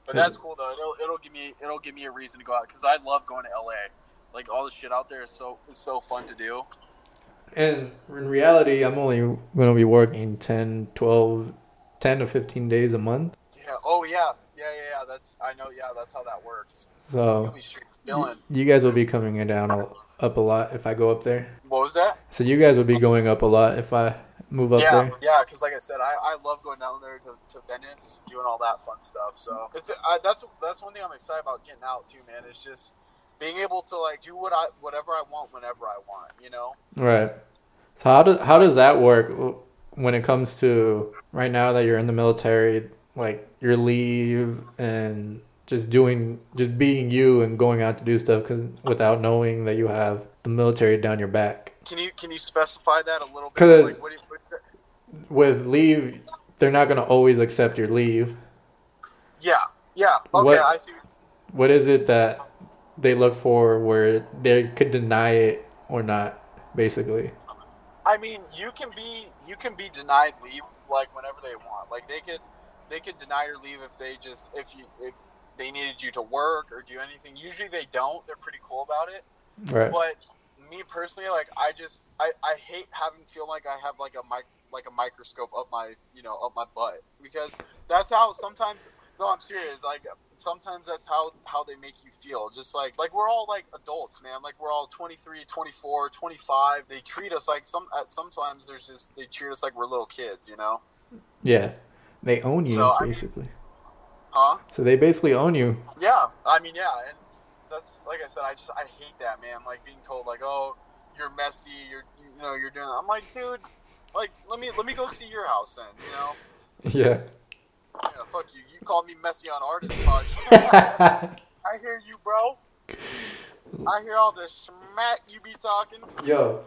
But that's cool though. It'll, it'll give me it'll give me a reason to go out because I love going to LA. Like all the shit out there is so is so fun to do. And in reality, I'm only gonna be working 10, 12, 10 to 15 days a month. Yeah. Oh yeah. Yeah yeah yeah. That's I know. Yeah, that's how that works. So you guys will be coming down a, up a lot if I go up there. What was that? So you guys will be going up a lot if I move up yeah, there. yeah. Because like I said, I, I love going down there to, to Venice, doing all that fun stuff. So it's I, that's that's one thing I'm excited about getting out too, man. It's just being able to like do what I whatever I want whenever I want. You know. Right. So how does how does that work when it comes to right now that you're in the military, like your leave and just doing just being you and going out to do stuff cuz without knowing that you have the military down your back. Can you can you specify that a little bit? 'Cause- Like what you. With leave, they're not going to always accept your leave. Yeah. Yeah. Okay. What- I see. What is it that they look for where they could deny it or not basically? I mean, you can be you can be denied leave like whenever they want. Like they could they could deny your leave if they just if you if they needed you to work or do anything. Usually they don't. They're pretty cool about it. Right. But me personally, like I just I, I hate having feel like I have like a mic like a microscope up my you know up my butt because that's how sometimes no I'm serious like sometimes that's how how they make you feel just like like we're all like adults man like we're all 23 24 25 they treat us like some at sometimes there's just they treat us like we're little kids you know Yeah. They own you So, I mean- basically. huh So they basically own you. Yeah, I mean, yeah, and that's like I said. I just I hate that man. Like being told like, oh, you're messy. You're you know you're doing. I'm like, dude, like let me let me go see your house then. You know, Yeah. Yeah, fuck you. You called me messy on artist touch. I hear you, bro. I hear all the smack you be talking. Yo,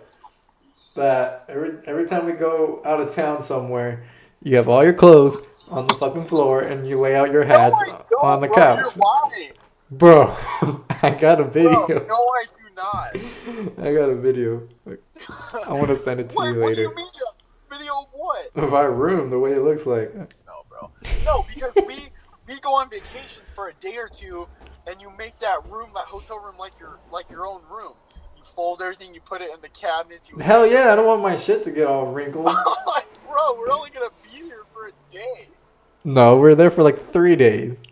that every every time we go out of town somewhere, you have all your clothes on the fucking floor and you lay out your hats no, on the bro. couch. Bro, I got a bro. video. No, I do not. I got a video. I want to send it to What, you what do later. you mean? Video of what? Of our room, the way it looks like. No, because we we go on vacations for a day or two, and you make that room, that hotel room, like your like your own room. You fold everything, you put it in the cabinets. You Hell yeah, I don't want my shit to get all wrinkled. I'm like, bro, we're only gonna be here for a day. No, we're there for like three days,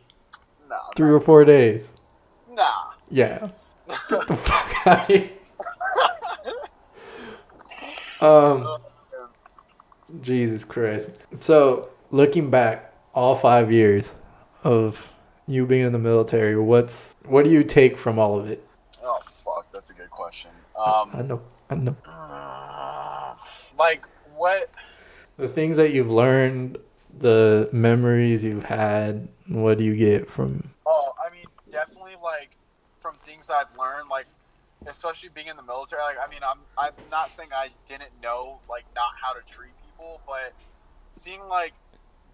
Nah, three or four days. nah. Yeah. Get the fuck out of here. Um, Jesus Christ. So, looking back, all five years of you being in the military, what's what do you take from all of it? oh fuck, that's a good question. I Um, know, I know. uh, like what? The things that you've learned, the memories you've had, what do you get from? Oh, I mean, definitely like from things I've learned, like especially being in the military. Like, I mean, I'm I'm not saying I didn't know like not how to treat people, but seeing like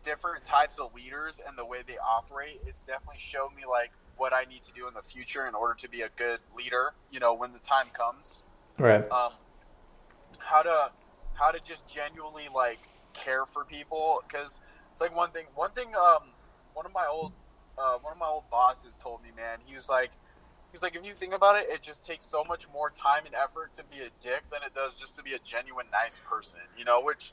different types of leaders and the way they operate, it's definitely showed me like what I need to do in the future in order to be a good leader. You know, when the time comes Right. um, how to how to just genuinely like care for people because it's like one thing one thing um one of my old uh, one of my old bosses told me man he was like he's like if you think about it it just takes so much more time and effort to be a dick than it does just to be a genuine nice person you know which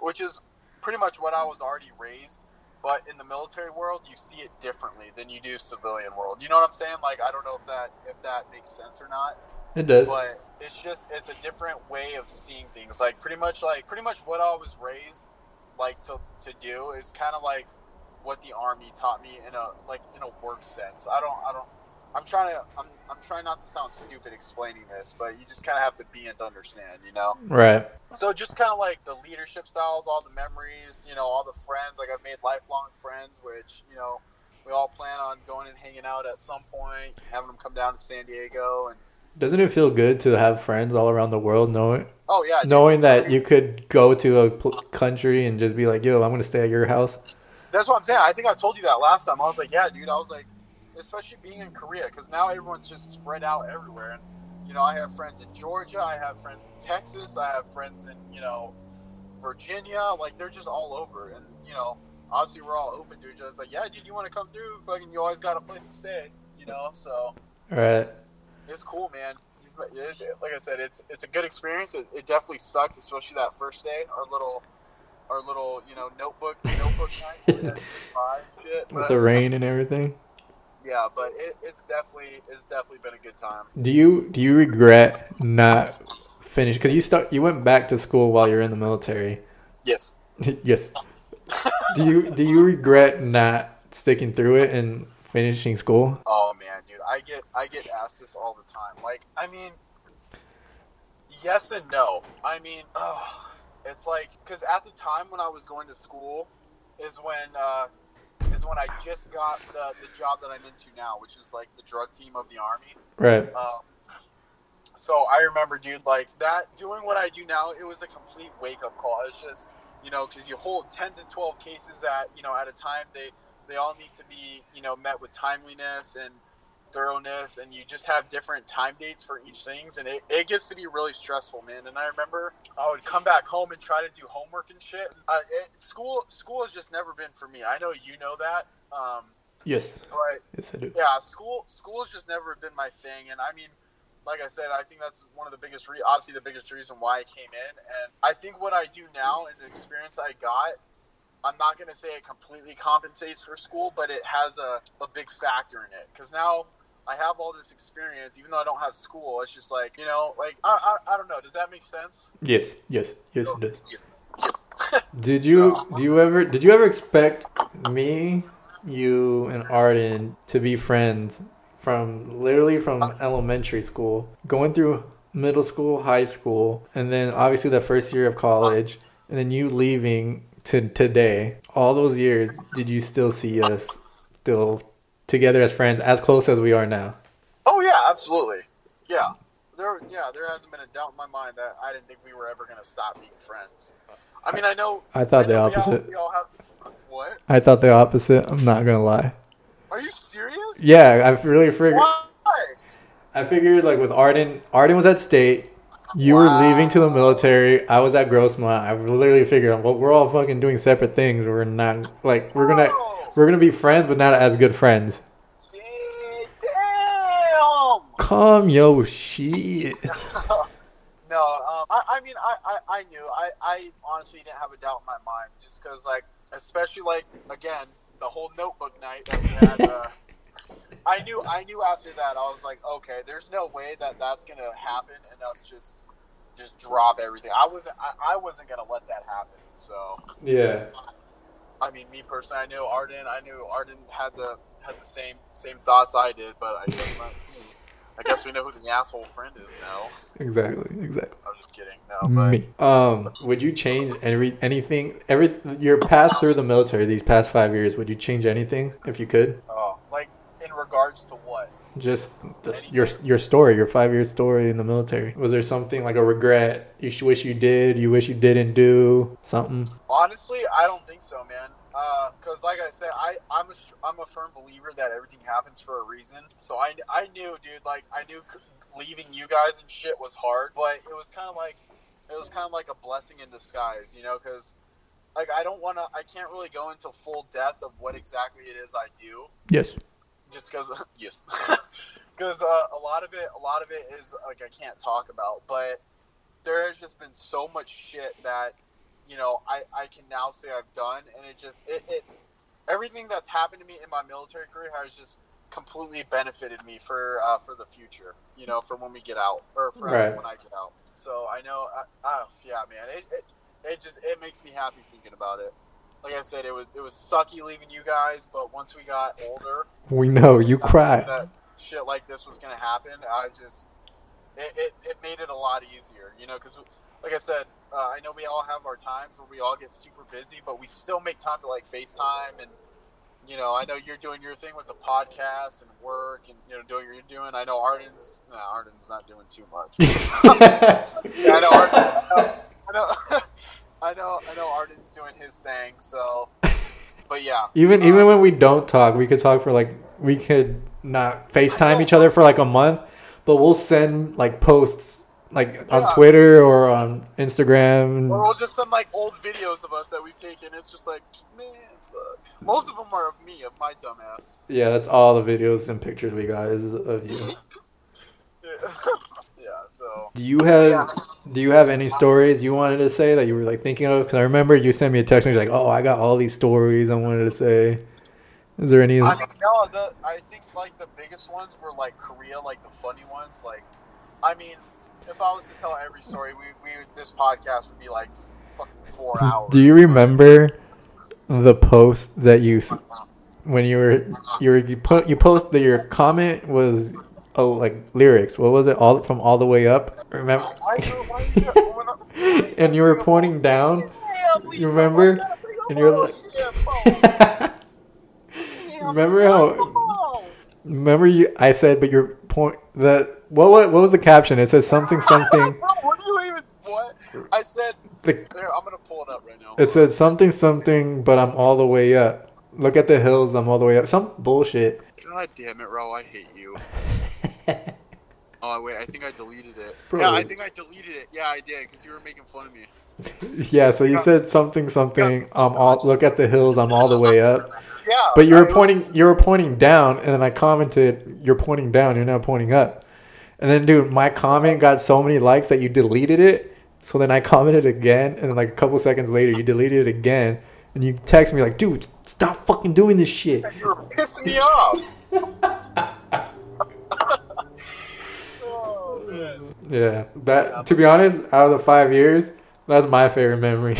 which is pretty much what I was already raised but in the military world you see it differently than you do civilian world. You know what I'm saying? Like I don't know if that if that makes sense or not It does. but it's just it's a different way of seeing things. Like pretty much like pretty much what i was raised like to, to do is kind of like what the army taught me in a like in a work sense. I don't i don't i'm trying to i'm, I'm trying not to sound stupid explaining this but you just kind of have to be and to understand you know Right. so just kind of like the leadership styles all the memories you know all the friends like i've made lifelong friends which you know we all plan on going and hanging out at some point having them come down to san diego and Doesn't it feel good to have friends all around the world, knowing Oh yeah, knowing that like- you could go to a pl- country and just be like, "Yo, I'm gonna stay at your house." That's what I'm saying. I think I told you that last time. I was like, yeah, dude. I was like, especially being in Korea, because now everyone's just spread out everywhere. And you know, I have friends in Georgia. I have friends in Texas. I have friends in you know, Virginia. Like they're just all over. And you know, obviously we're all open to each other. It's like, yeah, dude, you want to come through? Fucking, you always got a place to stay. You know, so right. it's cool, man. You- it- it- Like I said, it's it's a good experience. It, it definitely sucked, especially that first day. Our little, our little, you know, notebook notebook night. that five shit, With the rain and everything. Yeah, but it, it's definitely it's definitely been a good time. Do you do you regret not finishing? Because you start you went back to school while you're in the military. Yes. yes. do you do you regret not sticking through it and finishing school? Oh man, dude, I get I get asked this all the time. Like, I mean, yes and no. I mean, oh, it's like because at the time when I was going to school is when uh, is when I just got the the job that I'm into now, which is like the drug team of the army. Right. Um, so I remember, dude, like that doing what I do now, it was a complete wake up call. It's just, you know, because you hold 10 to 12 cases at, you know, at a time. They, they all need to be, you know, met with timeliness and thoroughness. And you just have different time dates for each things. And it, it gets to be really stressful, man. And I remember I would come back home and try to do homework and shit. Uh, it, school, school has just never been for me. I know you know that. Um, Yes. but Yes, I do. yeah, school school's just never been my thing, and I mean, like I said, I think that's one of the biggest, re- obviously the biggest reason why I came in, and I think what I do now and the experience I got, I'm not gonna say it completely compensates for school, but it has a, a big factor in it because now. I have all this experience, even though I don't have school. It's just like you know, like I, I, I don't know. Does that make sense? Yes. Yes. Yes, it does. Yes. Yes. Did you So- do you ever did you ever expect me, you, and Arden to be friends from literally from elementary school, going through middle school, high school, and then obviously the first year of college, and then you leaving to today? All those years, did you still see us still together as friends, as close as we are now? Oh yeah, absolutely. Yeah. There yeah, there hasn't been a doubt in my mind that I didn't think we were ever gonna stop being friends. I mean I know I thought I the know we all- opposite. We all, have what? I thought the opposite. I'm not gonna lie. Are you serious? Yeah, I really figured. Why? I figured like with Arden, Arden was at state. You were leaving to the military. I was at Grossmont. I literally figured, well, we're all fucking doing separate things. We're not like we're gonna Oh, we're gonna be friends, but not as good friends. damn. Come yo shit. No, um, I, I mean, I, I, I knew. I, I honestly didn't have a doubt in my mind, just because, like, especially like again, the whole notebook night that we had. Uh, I knew, I knew after that, I was like, okay, there's no way that that's gonna happen, and us just, just drop everything. I wasn't, I, I wasn't gonna let that happen. So, Yeah. I mean, me personally, I knew Arden. I knew Arden had the had the same same thoughts I did, but I guess not. I guess we know who the asshole friend is now. Exactly. Exactly. I'm just kidding. No, but Me. Um, would you change every anything every your path through the military these past five years? Would you change anything if you could? oh, like in regards to what? Just the, your your story, your five year story in the military. Was there something like a regret you wish you did, you wish you didn't do something? Honestly, I don't think so, man. Uh, because, like I said, I I'm a I'm a firm believer that everything happens for a reason. So I I knew, dude. Like I knew leaving you guys and shit was hard, but it was kind of like it was kind of like a blessing in disguise, you know? Because like I don't want to, I can't really go into full depth of what exactly it is I do. Yes. Just because yes. Because uh, a lot of it a lot of it is like i can't talk about but there has just been so much shit that you know i i can now say i've done and it just it, it everything that's happened to me in my military career has just completely benefited me for uh, for the future you know for when we get out or for Right. when i get out. So i know I, uh, yeah man it, it it just it makes me happy thinking about it like i said it was it was sucky leaving you guys but once we got older We know you cry. that shit like this was gonna happen. I just it, it, it made it a lot easier, you know, because like I said, uh, I know we all have our times where we all get super busy, but we still make time to like FaceTime and you know, I know you're doing your thing with the podcast and work and you know doing what you're doing. I know Arden's. Nah, Arden's not doing too much. yeah, I know. Arden, I know. I know. I know Arden's doing his thing. So, but yeah. even um, even when we don't talk, we could talk for like we could not FaceTime each other for like a month, but we'll send like posts like on Twitter or on Instagram. Or we'll just send like old videos of us that we've taken. It's just like, man, fuck. Most of them are of me, of my dumbass. Yeah, that's all the videos and pictures we got is of you. Yeah. So. Do you have Yeah. do you have any stories you wanted to say that you were like thinking of? Because I remember you sent me a text and you're like, "Oh, I got all these stories I wanted to say." Is there any? I mean, no, the I think like the biggest ones were like Korea, like the funny ones. Like, I mean, if I was to tell every story, we, we this podcast would be like fucking four hours. Do you remember the post that you when you were you were you put you post that your comment was oh like lyrics? What was it? All from all the way up. Remember? Why, you- why, you- why not- why- and you were pointing down. You remember? And you're oh, like- bro? Damn, Remember how- Remember you? I said, but your point the what what what was the caption? It says something something. what do you even? What I said? The, Here, I'm gonna pull it up right now. it said something something, but I'm all the way up. Look at the hills. I'm all the way up. Some bullshit. God damn it, Ro! I hate you. Oh wait, I think I deleted it. Bro. Yeah, I think I deleted it. Yeah, I did because you were making fun of me. Yeah, so you said something something. Um, all look at the hills. I'm all the way up. Yeah, But you were pointing. You were pointing down, and then I commented, "You're pointing down. You're not pointing up." And then, dude, my comment got so many likes that you deleted it. So then I commented again, and then like a couple seconds later, you deleted it again, and you text me like, "Dude, stop fucking doing this shit." You were pissing me off. oh man. Yeah, that. To be honest, out of the five years, that's my favorite memory.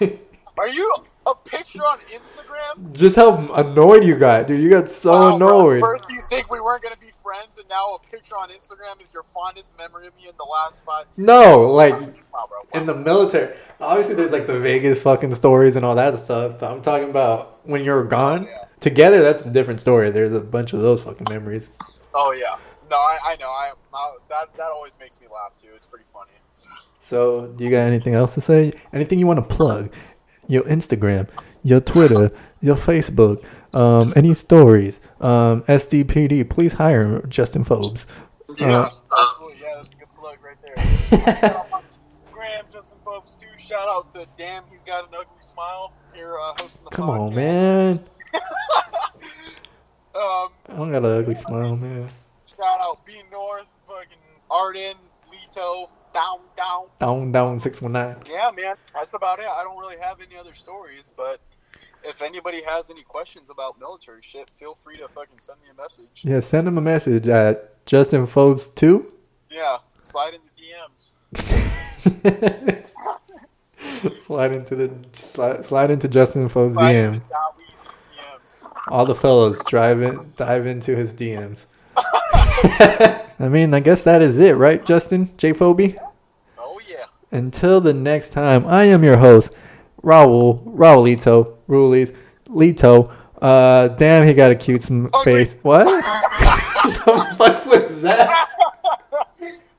Are you a picture on Instagram? Just how annoyed you got, dude. You got so Wow, bro. annoyed. First you think we weren't gonna be friends, and now a picture on Instagram is your fondest memory of me in the last five. No, like Wow, bro. in the military. Obviously, there's like the Vegas fucking stories and all that stuff. But I'm talking about when you're gone Yeah. together. That's a different story. There's a bunch of those fucking memories. Oh yeah. No, I, I know. I, I that that always makes me laugh too. It's pretty funny. So, do you got anything else to say? Anything you want to plug? Your Instagram, your Twitter, your Facebook, um, any stories? Um, SDPD, please hire Justin Phobes. Yeah, absolutely. Yeah, that's a good plug right there. Shout out on Instagram, Justin Phobes too. Shout out to Damn, he's got an ugly smile here uh, hosting the Come podcast. on, man. Um, I don't got an ugly smile, man. Shout out B North, fucking Arden, Lito, down, down. Down, down, six one nine. Yeah, man, that's about it. I don't really have any other stories, but if anybody has any questions about military shit, feel free to fucking send me a message. Yeah, send him a message at Justin Phobes two. Yeah, slide in the DMs. slide into the slide, slide into Justin Phobes Slide DM. into Dot Weezy's DMs. All the fellas drive in, dive into his DMs. I mean, I guess that is it, right, Justin J Phobie? Oh yeah. Until the next time, I am your host, Raul Raulito Rulies Lito. Uh, damn, he got a cute sm- face. What? the fuck was that?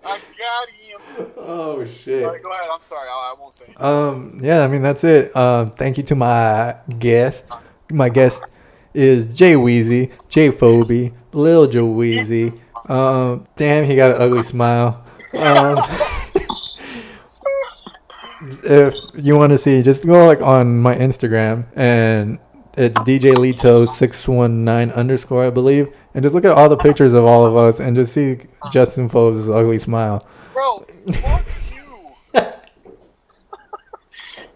I got him. Oh shit. right, go ahead. I'm sorry. I, I won't say. anything. Um, yeah, I mean that's it. Um, thank you to my guest. My guest is Jay Weezy, Jay Phobie, Lil Joe Weezy. Um, damn, he got an ugly smile. Um, if you want to see, just go like on my Instagram and it's DJ Lito six one nine underscore I believe, and just look at all the pictures of all of us and just see Justin Phobes' ugly smile. Bro, fuck you.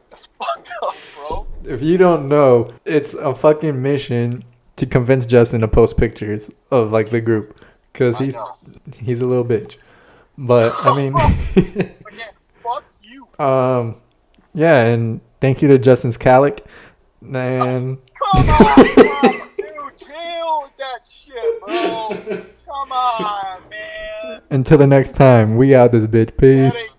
That's fucked up, bro. If you don't know, it's a fucking mission to convince Justin to post pictures of like the group because he's he's a little bitch. But I mean, Again, fuck you. um, yeah, and thank you to Justin's Calic. And Come on, bro. dude. Chill with that shit, bro. Come on, man. until the next time, we out this bitch. Peace. That ain't